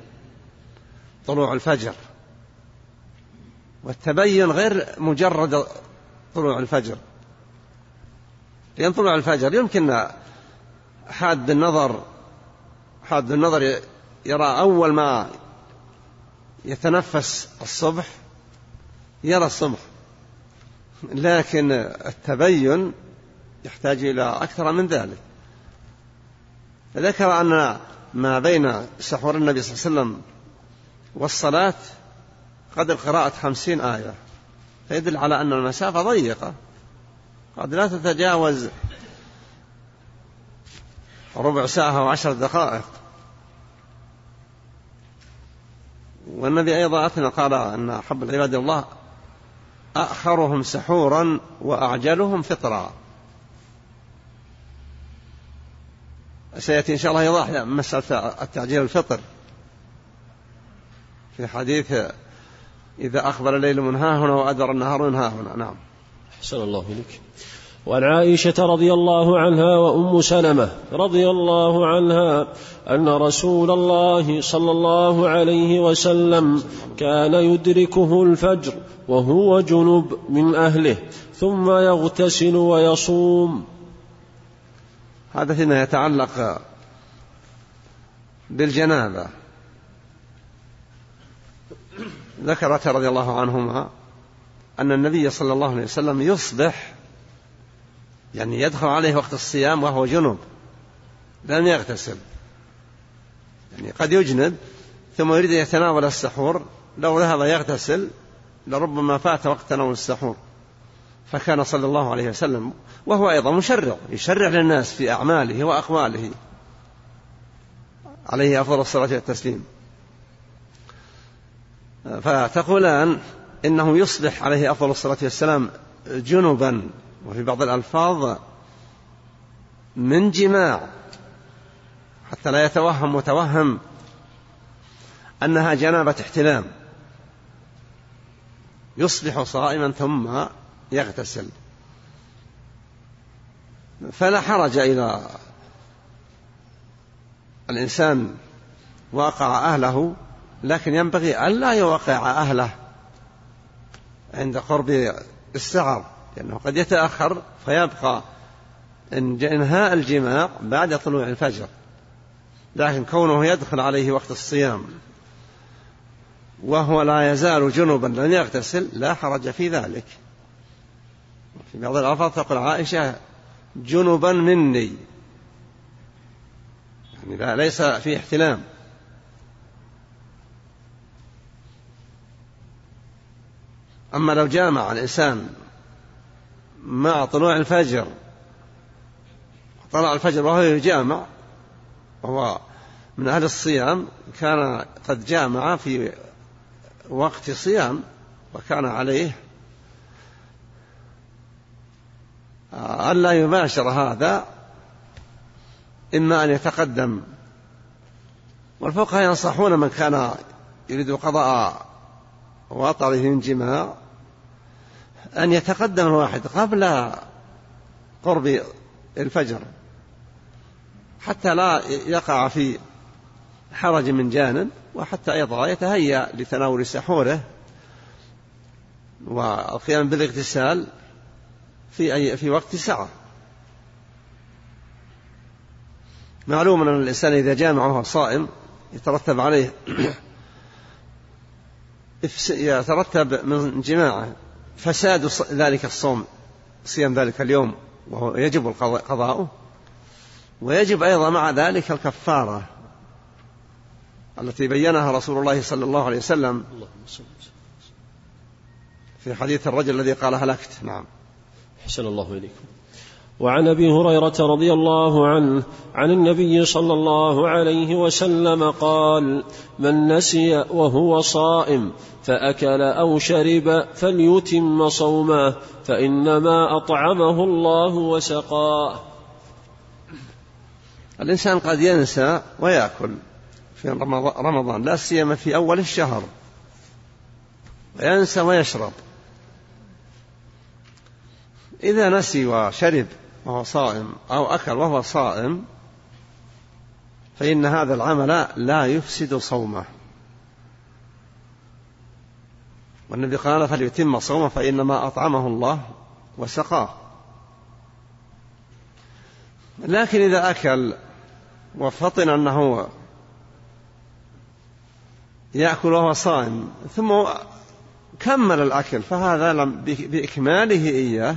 B: طلوع الفجر. والتبين غير مجرد طلوع الفجر. لأن طلوع الفجر يمكن حاد النظر حاد النظر يرى أول ما يتنفس الصبح يرى الصبح. لكن التبين يحتاج إلى أكثر من ذلك. ذكر أن ما بين سحور النبي صلى الله عليه وسلم والصلاة قدر قراءة خمسين آية فيدل على أن المسافة ضيقة. قد لا تتجاوز ربع ساعة وعشر دقائق. والنبي أيضا أثنى قال أن أحب العباد الله أأخرهم سحورا وأعجلهم فطرا. سيأتي إن شاء الله يضاح مسألة التعجيل الفطر. في حديث إذا أقبل الليل من ها هنا وأدبر النهار من ها هنا. نعم.
A: أحسن الله إليك. وعن عائشة رضي الله عنها وأم سلمة رضي الله عنها أن رسول الله صلى الله عليه وسلم كان يدركه الفجر وهو جنب من أهله ثم يغتسل ويصوم.
B: هذا فيما يتعلق بالجنابة. ذكرت رضي الله عنهما أن النبي صلى الله عليه وسلم يصبح يعني يدخل عليه وقت الصيام وهو جنوب لم يغتسل. يعني قد يجنب ثم يريد أن يتناول السحور لو ذهب يغتسل لربما فات وقت تناول السحور. فكان صلى الله عليه وسلم وهو أيضا مشرع يشرع للناس في أعماله وأقواله. عليه أفضل الصلاة والتسليم. فتقولان إنه يصبح عليه أفضل الصلاة والسلام جنبا وفي بعض الألفاظ من جماع حتى لا يتوهم متوهم أنها جنابة احتلام. يصبح صائما ثم يغتسل. فلا حرج إذا الإنسان واقع أهله لكن ينبغي ألا يوقع أهله عند قرب السعر. لأنه قد يتأخر فيبقى إنهاء الجماع بعد طلوع الفجر. لكن كونه يدخل عليه وقت الصيام وهو لا يزال جنبا لم يغتسل لا حرج في ذلك. في بعض الألفاظ تقول عائشة جنبا مني. يعني لا ليس في احتلام. أما لو جامع الإنسان مع طلوع الفجر. طلع الفجر وهو يجامع وهو من أهل الصيام كان قد جامع في وقت صيام وكان عليه ألا يباشر هذا إما أن يتقدم. والفقهاء ينصحون من كان يريد قضاء وطره من جماع أن يتقدم الواحد قبل قرب الفجر حتى لا يقع في حرج من جانب وحتى أيضا يتهيأ لتناول سحوره والقيام بالاغتسال في أي في وقت سعة معلوم أن الإنسان إذا جامع وهو صائم يترتب عليه يترتب من جماعة فساد ذلك الصوم صيام ذلك اليوم وهو يجب قضاؤه ويجب أيضا مع ذلك الكفارة التي بينها رسول الله صلى الله عليه وسلم في حديث الرجل الذي قال هلكت. نعم.
A: أحسن الله إليكم. وعن أبي هريرة رضي الله عنه عن النبي صلى الله عليه وسلم قال من نسي وهو صائم فأكل أو شرب فليتم صومه فإنما أطعمه الله وسقاه.
B: الإنسان قد ينسى ويأكل في رمضان لا سيما في أول الشهر. وينسى ويشرب. إذا نسي وشرب وهو صائم أو أكل وهو صائم فإن هذا العمل لا يفسد صومه. والنبي قال فليتم صومه فإنما أطعمه الله وسقاه. لكن إذا أكل وفطن أنه يأكل وهو صائم ثم كمل الأكل فهذا لم بإكماله إياه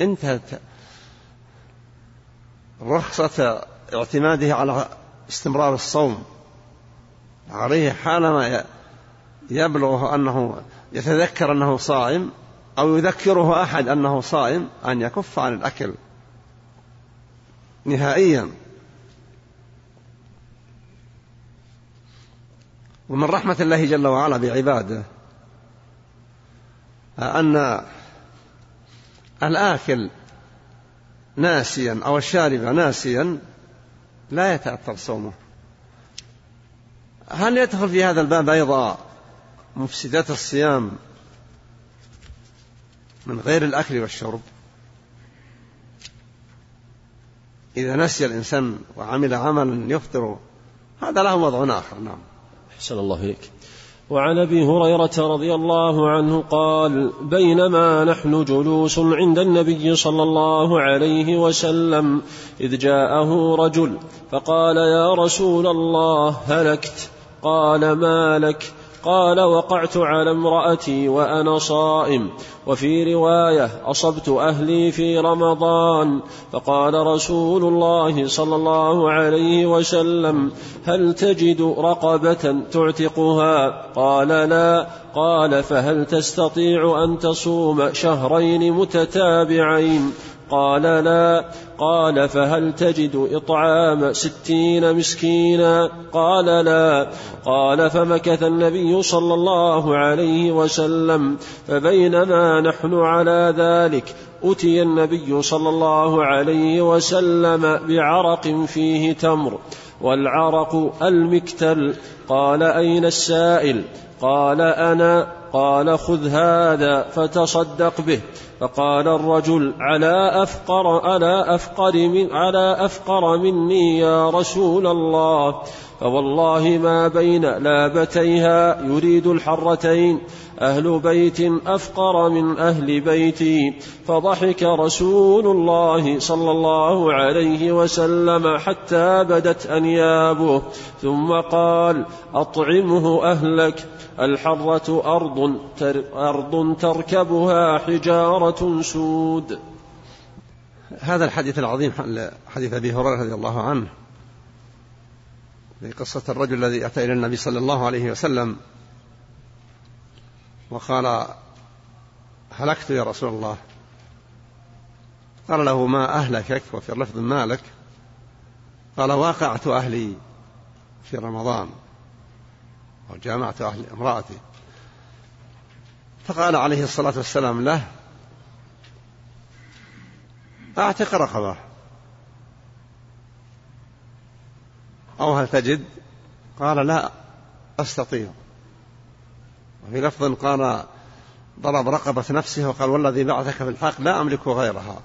B: انتهت رخصة اعتماده على استمرار الصوم. عليه حالما يبلغ أنه يتذكر أنه صائم أو يذكره أحد أنه صائم أن يكف عن الأكل. نهائيا. ومن رحمة الله جل وعلا بعباده أن الآكل ناسيا أو الشارب ناسيا لا يتأثر صومه. هل يدخل في هذا الباب أيضا مفسدات الصيام من غير الأكل والشرب؟ إذا نسي الإنسان وعمل عملا يفطر هذا له وضع آخر نعم.
A: أحسن الله إليك. وعن أبي هريرة رضي الله عنه قال بينما نحن جلوس عند النبي صلى الله عليه وسلم إذ جاءه رجل فقال يا رسول الله هلكت؟ قال ما لك؟ قال وقعت على امرأتي وأنا صائم وفي رواية أصبت أهلي في رمضان فقال رسول الله صلى الله عليه وسلم هل تجد رقبة تعتقها؟ قال لا. قال فهل تستطيع أن تصوم شهرين متتابعين؟ قال لا. قال فهل تجد إطعام ستين مسكينا؟ قال لا. قال فمكث النبي صلى الله عليه وسلم فبينما نحن على ذلك أتي النبي صلى الله عليه وسلم بعرق فيه تمر والعرق المكتل. قال أين السائل؟ قال أنا. قال خذ هذا فتصدق به. فقال الرجل على أفقر على أفقر من على أفقر مني يا رسول الله. فوالله ما بين لابتيها يريد الحرتين. أهل بيت أفقر من أهل بيتي. فضحك رسول الله صلى الله عليه وسلم حتى بدت أنيابه. ثم قال أطعمه أهلك. الحرة أرض, تر أرض تركبها حجارة سود.
B: هذا الحديث العظيم حديث أبي هريرة رضي الله عنه. في قصة الرجل الذي أتى إلى النبي صلى الله عليه وسلم وقال هلكت يا رسول الله؟ قال له ما أهلكك وفي لفظ مالك؟ قال واقعت أهلي في رمضان وجامعت أهل امرأتي. فقال عليه الصلاة والسلام له أعتق رقبة. أو هل تجد؟ قال لا أستطيع. وفي لفظ قال ضرب رقبة نفسه وقال والذي بعثك في الحق لا أملك غيرها.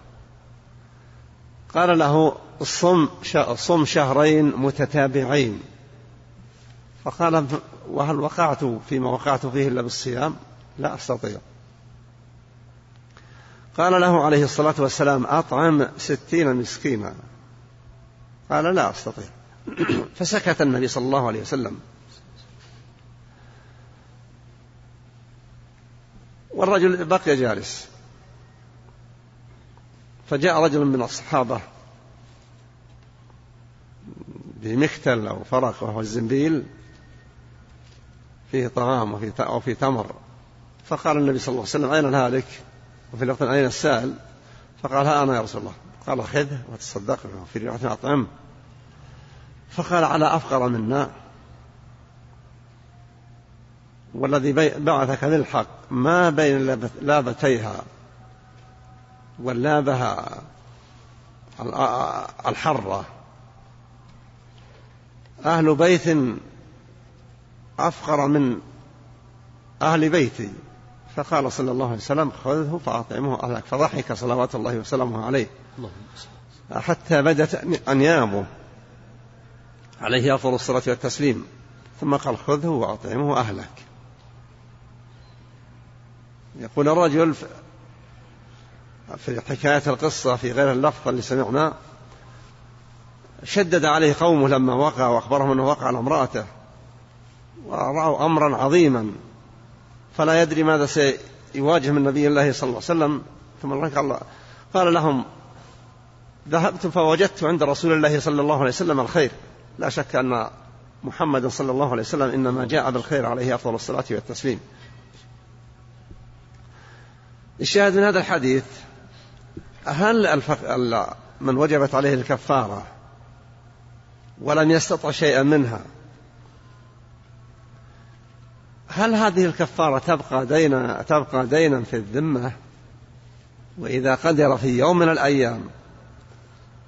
B: قال له صم صم شهرين متتابعين. فقال وهل وقعت فيما وقعت فيه إلا بالصيام؟ لا أستطيع. قال له عليه الصلاة والسلام أطعم ستين مسكينا. قال لا أستطيع. فسكت النبي صلى الله عليه وسلم. والرجل بقي جالس. فجاء رجل من الصحابة بمختل أو فرق وهو الزنبيل فيه طعام وفيه فيه تمر. فقال النبي صلى الله عليه وسلم أين الهالك؟ وفي لفظ أين السائل؟ فقال ها أنا يا رسول الله. قال خذه وتصدق وفي رواية أطعم. فقال على أفقر منا. والذي بعثك بالحق ما بين لابتيها واللابها الحرة. أهل بيت أفقر من أهل بيتي. فقال صلى الله عليه وسلم خذه فأطعمه أهلك. فضحك صلوات الله وسلامه عليه. حتى بدت أنيابه عليه أفضل الصلاة والتسليم. ثم قال خذه وأطعمه أهلك يقول الرجل في حكاية القصة في غير اللفظ اللي سمعنا شدد عليه قومه لما وقع وأخبرهم أنه وقع على امرأته ورأوا أمرا عظيما. فلا يدري ماذا سيواجه من نبي الله صلى الله عليه وسلم. ثم قال, قال لهم ذهبت فوجدت عند رسول الله صلى الله عليه وسلم الخير. لا شك أن محمدا صلى الله عليه وسلم إنما جاء بالخير عليه أفضل الصلاة والتسليم. الشاهد من هذا الحديث هل الفق... من وجبت عليه الكفارة ولم يستطع شيئا منها هل هذه الكفارة تبقى دينا تبقى دينا في الذمة؟ وإذا قدر في يوم من الأيام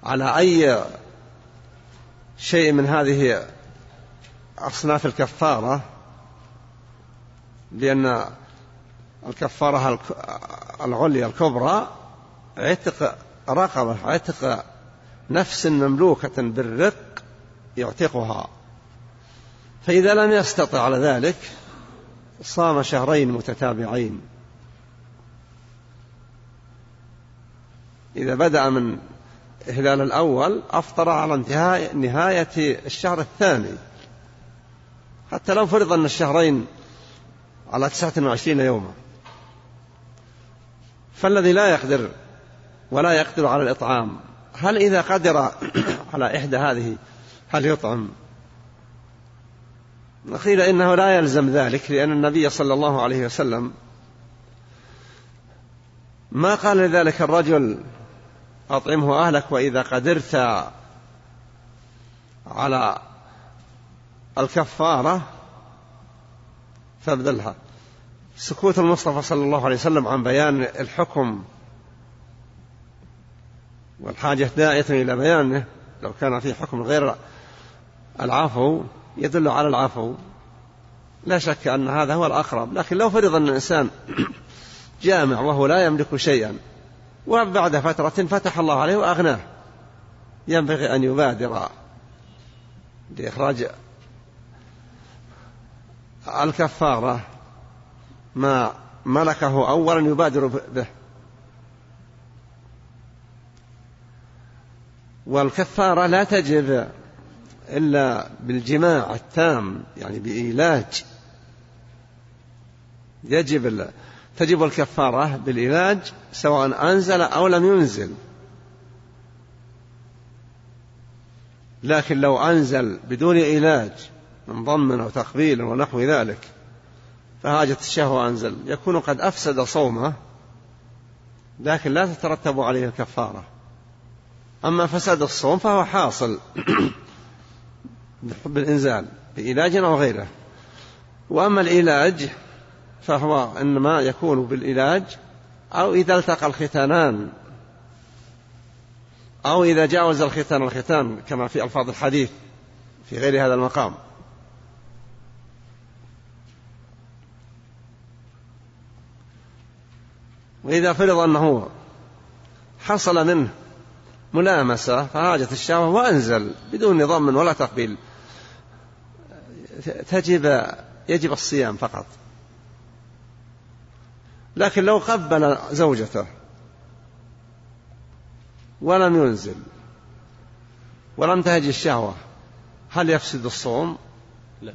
B: على أي شيء من هذه أصناف الكفارة لأن الكفارة العليا الكبرى عتق رقبة عتق نفس مملوكة بالرق يعتقها. فإذا لم يستطع على ذلك صام شهرين متتابعين. إذا بدأ من الهلال الأول أفطر على انتهاء نهاية الشهر الثاني. حتى لو فرض أن الشهرين على تسعة وعشرين يوما. فالذي لا يقدر ولا يقدر على الإطعام هل إذا قدر على إحدى هذه هل يطعم؟ قيل إنه لا يلزم ذلك لأن النبي صلى الله عليه وسلم ما قال لذلك الرجل أطعمه أهلك وإذا قدرت على الكفارة فابذلها. سكوت المصطفى صلى الله عليه وسلم عن بيان الحكم والحاجة داعية إلى بيانه لو كان في حكم غير العفو يدل على العفو. لا شك أن هذا هو الأقرب لكن لو فرض أن الإنسان جامع وهو لا يملك شيئا وبعد فترة فتح الله عليه وأغناه. ينبغي أن يبادر لإخراج الكفارة ما ملكه أولا يبادر به. والكفارة لا تجب إلا بالجماع التام يعني بإيلاج. يجب تجب الكفارة بالعلاج سواء أنزل أو لم ينزل. لكن لو أنزل بدون علاج من ضم أو تقبيل ونحو ذلك فهاجة الشهوة أنزل. يكون قد أفسد صومه لكن لا تترتب عليه الكفارة. أما فساد الصوم فهو حاصل بالإنزال بعلاج أو غيره. وأما العلاج فهو إنما يكون بالعلاج أو إذا التقى الختانان أو إذا جاوز الختان الختان كما في ألفاظ الحديث في غير هذا المقام. وإذا فرض أنه حصل منه ملامسة فهاجت الشهوة وأنزل بدون ضم ولا تقبيل. تجب يجب الصيام فقط. لكن لو قبل زوجته ولم ينزل ولم تهج الشهوة هل يفسد الصوم؟
A: لا.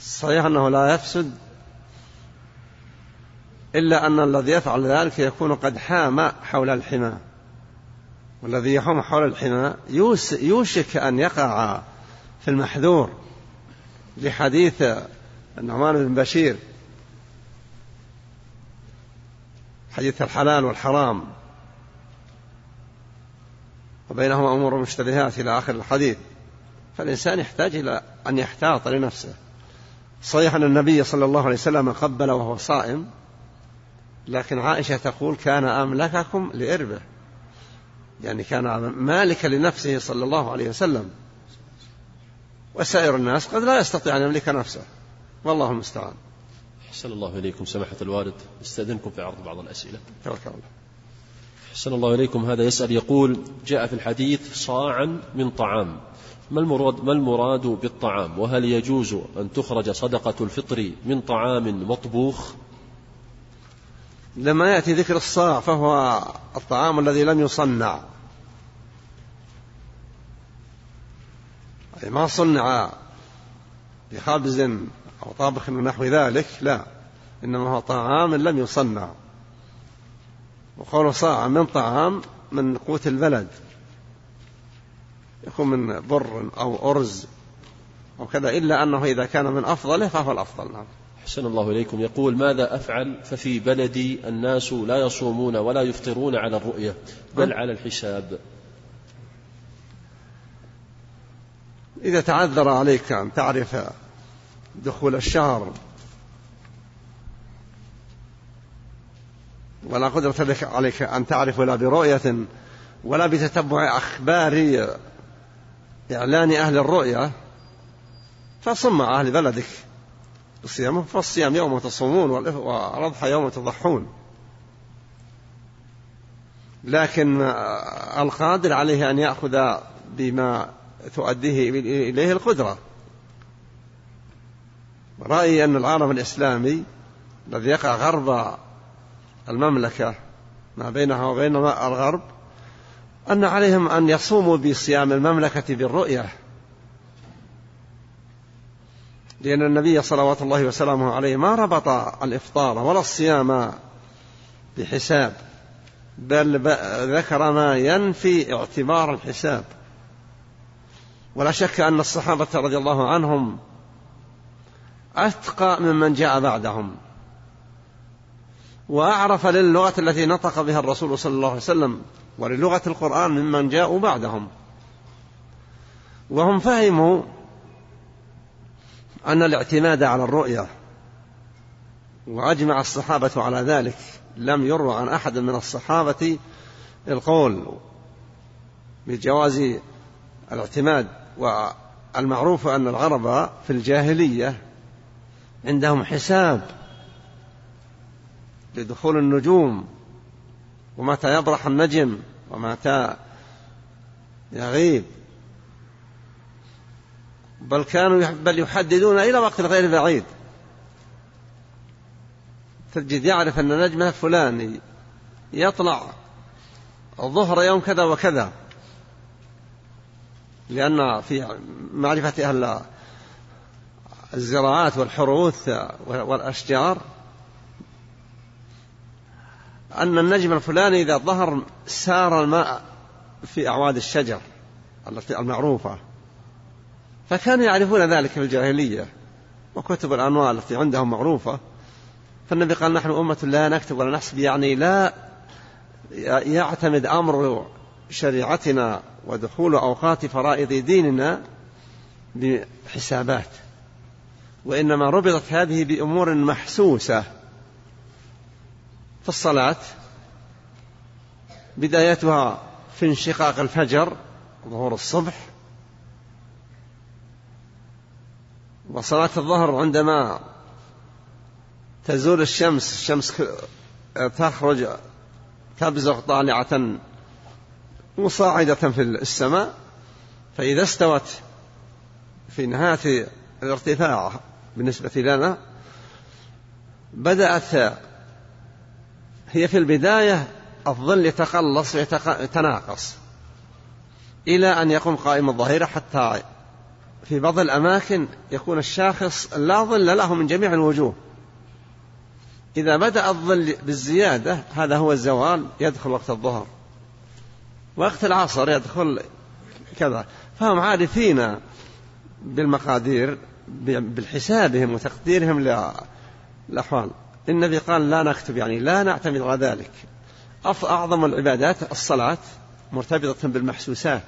B: صحيح أنه لا يفسد إلا أن الذي يفعل ذلك يكون قد حام حول الحمى. والذي يحوم حول الحمى يوشك أن يقع في المحذور. لحديث النعمان بن بشير حديث الحلال والحرام. وبينهما أمور مشتبهات إلى آخر الحديث. فالإنسان يحتاج إلى أن يحتاط لنفسه. صحيح أن النبي صلى الله عليه وسلم قبل وهو صائم لكن عائشة تقول كان أملككم لإربه. يعني كان مالكا لنفسه صلى الله عليه وسلم. وسائر الناس قد لا يستطيع أن يملك نفسه. والله المستعان.
A: أحسن الله إليكم سماحة الوالد. استأذنكم في عرض بعض الأسئلة. أحسن الله إليكم. هذا يسأل يقول جاء في الحديث صاعا من طعام. ما المراد ما المراد بالطعام؟ وهل يجوز أن تخرج صدقة الفطر من طعام مطبوخ؟
B: لما يأتي ذكر الصاع فهو الطعام الذي لم يصنع. أي ما صنع بخبز أو طابخ ونحو ذلك لا. إنما هو طعام لم يصنع. وقول صاع من طعام؟ من قوت البلد. يكون من بر أو أرز أو كذا إلا أنه إذا كان من أفضله فهو الأفضل. نعم.
A: أحسن الله إليكم. يقول ماذا أفعل؟ ففي بلدي الناس لا يصومون ولا يفطرون على الرؤية بل على الحساب.
B: إذا تعذر عليك أن تعرف دخول الشهر ولا قدرة لك عليك أن تعرف لا برؤية ولا بتتبع أخبار إعلان أهل الرؤية. فصم مع أهل بلدك. الصيام فالصيام يوم تصومون والأضحى يوم تضحون. لكن القادر عليه أن يأخذ بما تؤديه إليه القدرة. رأيي أن العالم الإسلامي الذي يقع غرب المملكة ما بينها وبين الغرب أن عليهم أن يصوموا بصيام المملكة بالرؤية. لأن النبي صلوات الله وسلامه عليه ما ربط الإفطار ولا الصيام بحساب بل ذكر ما ينفي اعتبار الحساب. ولا شك أن الصحابة رضي الله عنهم أتقى ممن جاء بعدهم. وأعرف للغة التي نطق بها الرسول صلى الله عليه وسلم وللغة القرآن ممن جاءوا بعدهم. وهم فهموا أن الاعتماد على الرؤية وأجمع الصحابة على ذلك لم يروى عن أحد من الصحابة القول بجواز الاعتماد والمعروف أن العرب في الجاهلية عندهم حساب لدخول النجوم ومتى يبرح النجم ومتى يغيب. بل كانوا بل يحددون إلى وقت غير بعيد. تجد يعرف أن نجمه فلاني يطلع الظهر يوم كذا وكذا. لأن في معرفة أهل الزراعات والحروث والأشجار. أن النجم الفلاني إذا ظهر سار الماء في أعواد الشجر التي المعروفة. فكانوا يعرفون ذلك في الجاهلية وكتب الأنواع التي عندهم معروفة. فالنبي قال نحن أمة لا نكتب ولا نحسب يعني لا يعتمد أمر شريعتنا ودخول أوقات فرائض ديننا بحسابات. وإنما ربطت هذه بأمور محسوسة في الصلاة بدايتها في انشقاق الفجر ظهور الصبح وصلاة الظهر عندما تزول الشمس الشمس تخرج تبزغ طالعة مصاعدة في السماء فإذا استوت في نهاية الارتفاع بالنسبة لنا بدأت هي في البداية الظل يتقلص ويتناقص إلى أن يقوم قائم الظهيرة حتى في بعض الأماكن يكون الشاخص لا ظل له من جميع الوجوه. إذا بدأ الظل بالزيادة هذا هو الزوال يدخل وقت الظهر. وقت العصر يدخل كذا. فهم عارفين بالمقادير بالحسابهم وتقديرهم للأحوال النبي قال لا نكتب يعني لا نعتمد على ذلك. أعظم العبادات الصلاة مرتبطة بالمحسوسات.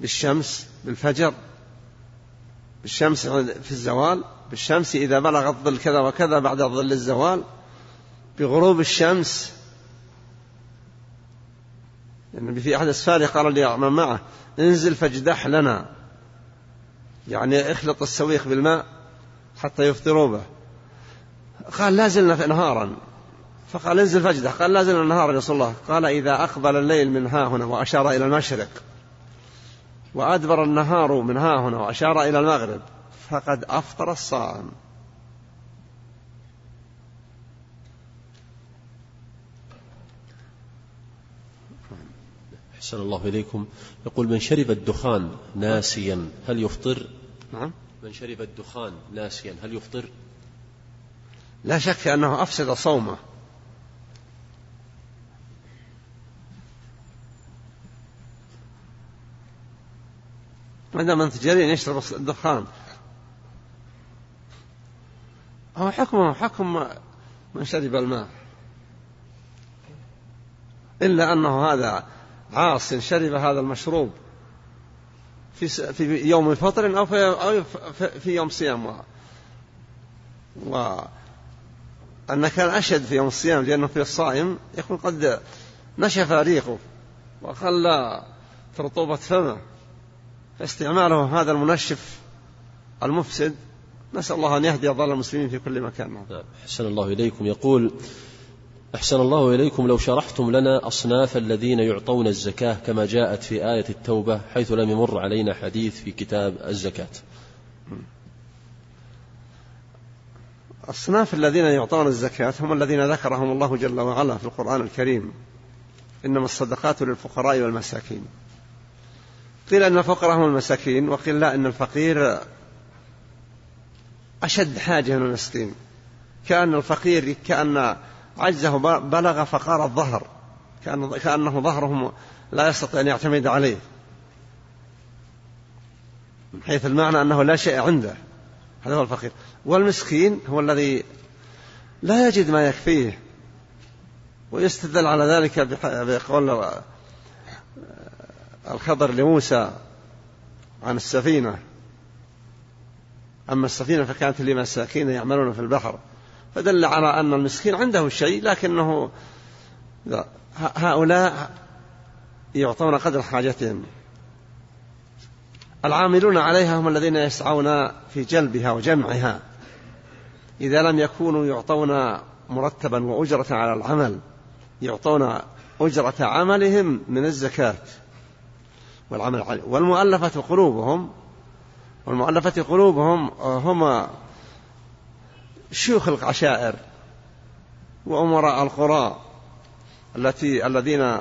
B: بالشمس بالفجر. بالشمس في الزوال. بالشمس إذا بلغ الظل كذا وكذا بعد ظل الزوال. بغروب الشمس. النبي في أحد السفاري قال لي من معه. انزل فاجدح لنا. يعني اخلط السويق بالماء حتى يفطروا به. قال لا زلنا نهارا. فقال انزل فاجدح قال لا زلنا نهارا يا رسول الله. قال إذا أقبل الليل من ها هنا وأشار إلى المشرق وأدبر النهار من ها هنا وأشار إلى المغرب فقد أفطر الصائم.
A: أحسن الله إليكم. يقول من شرب الدخان ناسيا هل يفطر؟
B: نعم
A: من شرب الدخان ناسيا هل يفطر؟
B: لا شك أنه أفسد صومه. ما دام أنت جريء يشرب الدخان. هو حكمه حكم من شرب الماء. إلا أنه هذا عاص شرب هذا المشروب. في في يوم فطر أو في, يوم صيام. و, أن كان أشد في يوم الصيام لأنه في الصائم يكون قد نشف ريقه وخلى رطوبة فمه. فاستعماله هذا المنشف المفسد. نسأل الله أن يهدي ضال المسلمين في كل مكان.
A: نعم. أحسن الله إليكم. يقول أحسن الله إليكم لو شرحتم لنا أصناف الذين يعطون الزكاة كما جاءت في آية التوبة حيث لم يمر علينا حديث في كتاب الزكاة.
B: أصناف الذين يعطون الزكاة هم الذين ذكرهم الله جل وعلا في القرآن الكريم. إنما الصدقات للفقراء والمساكين. قيل أن الفقراء هم المساكين وقيل لا أن الفقير أشد حاجة من المسكين. كأن الفقير كأن عجزه بلغ فقار الظهر. كأن كأنه ظهره لا يستطيع أن يعتمد عليه. من حيث المعنى أنه لا شيء عنده. هذا هو الفقير. والمسكين هو الذي لا يجد ما يكفيه. ويستدل على ذلك بقول الخضر لموسى عن السفينة. أما السفينة فكانت لمساكين يعملون في البحر. فدل على أن المسكين عنده شيء لكنه هؤلاء يعطون قدر حاجتهم. العاملون عليها هم الذين يسعون في جلبها وجمعها. إذا لم يكونوا يعطون مرتبا وأجرة على العمل يعطون أجرة عملهم من الزكاة. والعمل عليه والمؤلفة قلوبهم والمؤلفة قلوبهم هم شيوخ العشائر وأمراء القرى التي الذين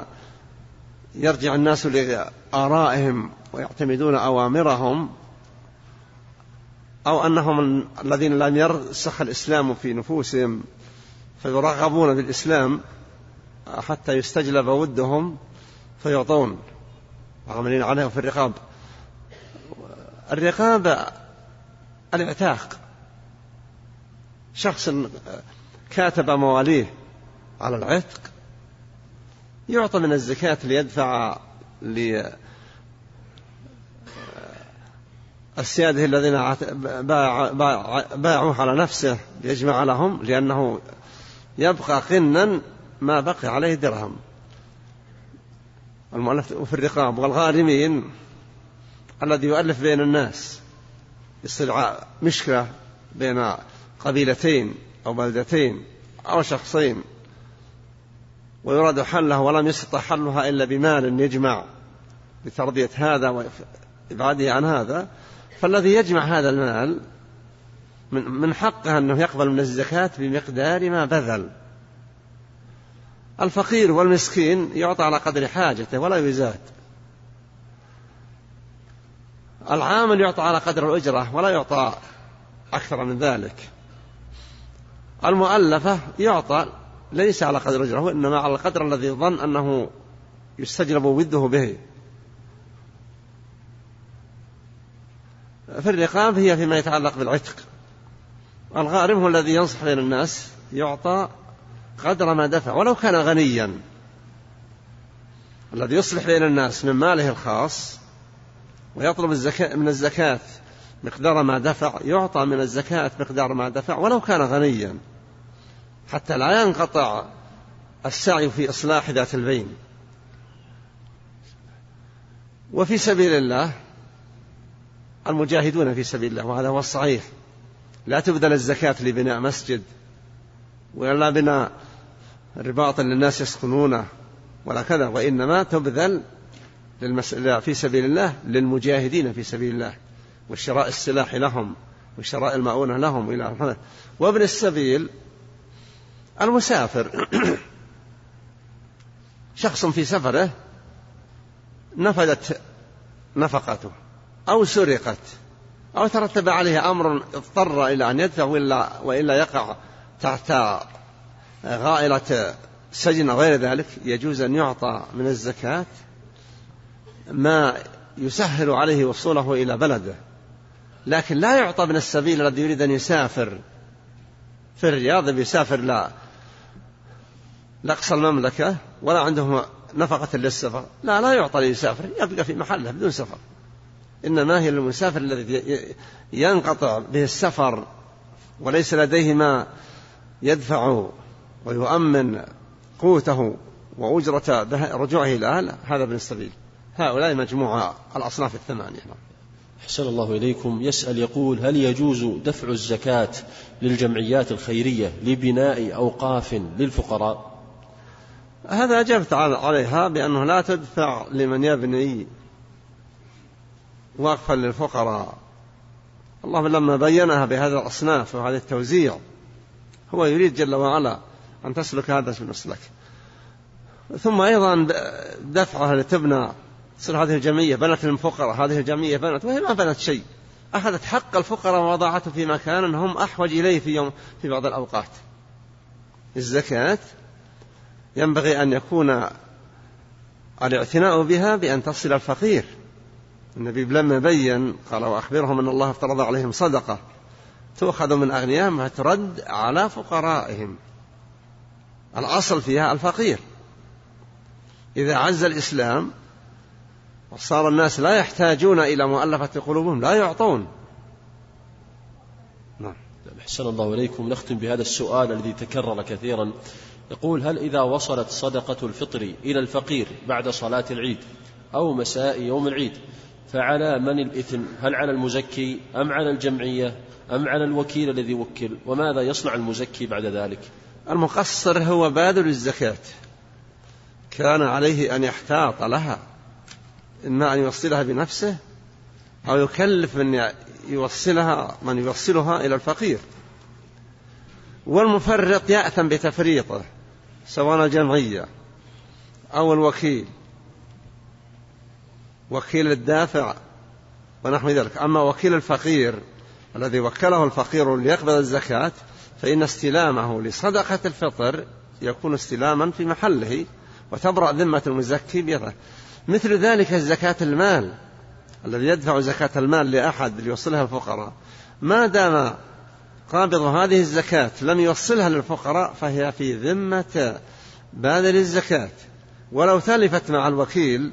B: يرجع الناس لآرائهم ويعتمدون أوامرهم أو أنهم الذين لم يرسخ الإسلام في نفوسهم فيرغبون بالإسلام حتى يستجلب ودهم فيعطون عاملين عليه في الرقاب. الرقاب الاعتاق شخص كاتب مواليه على العتق يعطى من الزكاة ليدفع السيادة الذين باعوه على نفسه ليجمع لهم لأنه يبقى قنا ما بقي عليه درهم. المؤلف في الرقاب والغارمين الذي يؤلف بين الناس يصير مشكلة بين قبيلتين أو بلدتين أو شخصين ويراد حلها ولم يستطع حلها إلا بمال يجمع لترضية هذا وإبعاده عن هذا. فالذي يجمع هذا المال من حقه أنه يقبل من الزكاة بمقدار ما بذل. الفقير والمسكين يعطى على قدر حاجته ولا يزاد. العامل يعطى على قدر الأجرة ولا يعطى أكثر من ذلك. المؤلفة يعطى ليس على قدر الأجرة وإنما على القدر الذي ظن أنه يستجلب وده به. في الرقاب هي فيما يتعلق بالعتق. الغارم هو الذي ينصح بين الناس يعطى قدر ما دفع ولو كان غنيا. الذي يصلح بين الناس من ماله الخاص ويطلب الزكاة من الزكاة مقدار ما دفع يعطى من الزكاة مقدار ما دفع ولو كان غنيا. حتى لا ينقطع السعي في إصلاح ذات البين. وفي سبيل الله المجاهدون في سبيل الله وهذا هو الصحيح لا تبذل الزكاة لبناء مسجد ولا بناء رباط للناس يسكنونه ولا كذا وإنما تبذل في سبيل الله للمجاهدين في سبيل الله وشراء السلاح لهم وشراء المؤونة لهم إلى وابن السبيل المسافر. شخص في سفره نفذت نفقته أو سرقت أو ترتب عليه أمر اضطر إلى أن يدفع وإلا, وإلا يقع تحت غائلة سجن غير ذلك. يجوز أن يعطى من الزكاة ما يسهل عليه وصوله إلى بلده. لكن لا يعطى من السبيل الذي يريد أن يسافر في الرياض بيسافر لا لأقصى المملكة ولا عندهم نفقة للسفر. لا لا يعطى ليسافر يبقى في محله بدون سفر. إنما هي للمسافر الذي ينقطع به السفر وليس لديه ما يدفع ويؤمن قوته وأجرة رجوعه إلى أهله. هذا ابن السبيل. هؤلاء مجموعة الأصناف الثمانية.
A: أحسن الله إليكم. يسأل يقول هل يجوز دفع الزكاة للجمعيات الخيرية لبناء أوقاف للفقراء؟
B: هذا أجبت عليها بأنه لا تدفع لمن يبني وقفا للفقراء. الله لما بينها بهذا الأصناف وهذا التوزيع هو يريد جل وعلا أن تسلك هذا المسلك ثم أيضا دفعها لتبنى تصير هذه الجمعية بنت للفقراء هذه الجمعية بنت وهي ما بنت شيء. أخذت حق الفقراء ووضعته في مكان هم أحوج إليه في يوم في بعض الأوقات. الزكاة ينبغي أن يكون الاعتناء بها بأن تصل الفقير. النبي لما بين قال وأخبرهم أن الله افترض عليهم صدقة تؤخذ من أغنيائهم وترد على فقرائهم. الأصل فيها الفقير. إذا عز الإسلام وصار الناس لا يحتاجون إلى مؤلفة قلوبهم لا يعطون.
A: نعم. أحسن الله إليكم. نختم بهذا السؤال الذي تكرر كثيرا. يقول هل إذا وصلت صدقة الفطر إلى الفقير بعد صلاة العيد أو مساء يوم العيد فعلى من الإثم؟ هل على المزكي أم على الجمعية أم على الوكيل الذي وكل؟ وماذا يصنع المزكي بعد ذلك؟
B: المقصر هو باذل الزكاة. كان عليه أن يحتاط لها إما أن يوصلها بنفسه أو يكلف من يوصلها من يوصلها إلى الفقير. والمفرط يأثم بتفريطه. سواء الجمعية أو الوكيل وكيل الدافع ونحو ذلك. أما وكيل الفقير الذي وكله الفقير ليقبض الزكاة فإن استلامه لصدقة الفطر يكون استلاما في محله وتبرأ ذمة المزكي بيده مثل ذلك زكاة المال الذي يدفع زكاة المال لأحد ليوصلها الفقراء. ما دام قابض هذه الزكاة لم يوصلها للفقراء فهي في ذمة باذل الزكاة. ولو تلفت مع الوكيل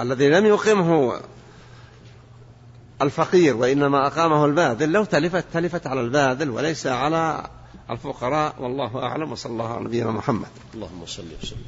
B: الذي لم يقمه الفقير وإنما أقامه الباذل لو تلفت تلفت على الباذل وليس على الفقراء والله أعلم وصلى الله على نبينا محمد.
A: اللهم صل وسلم.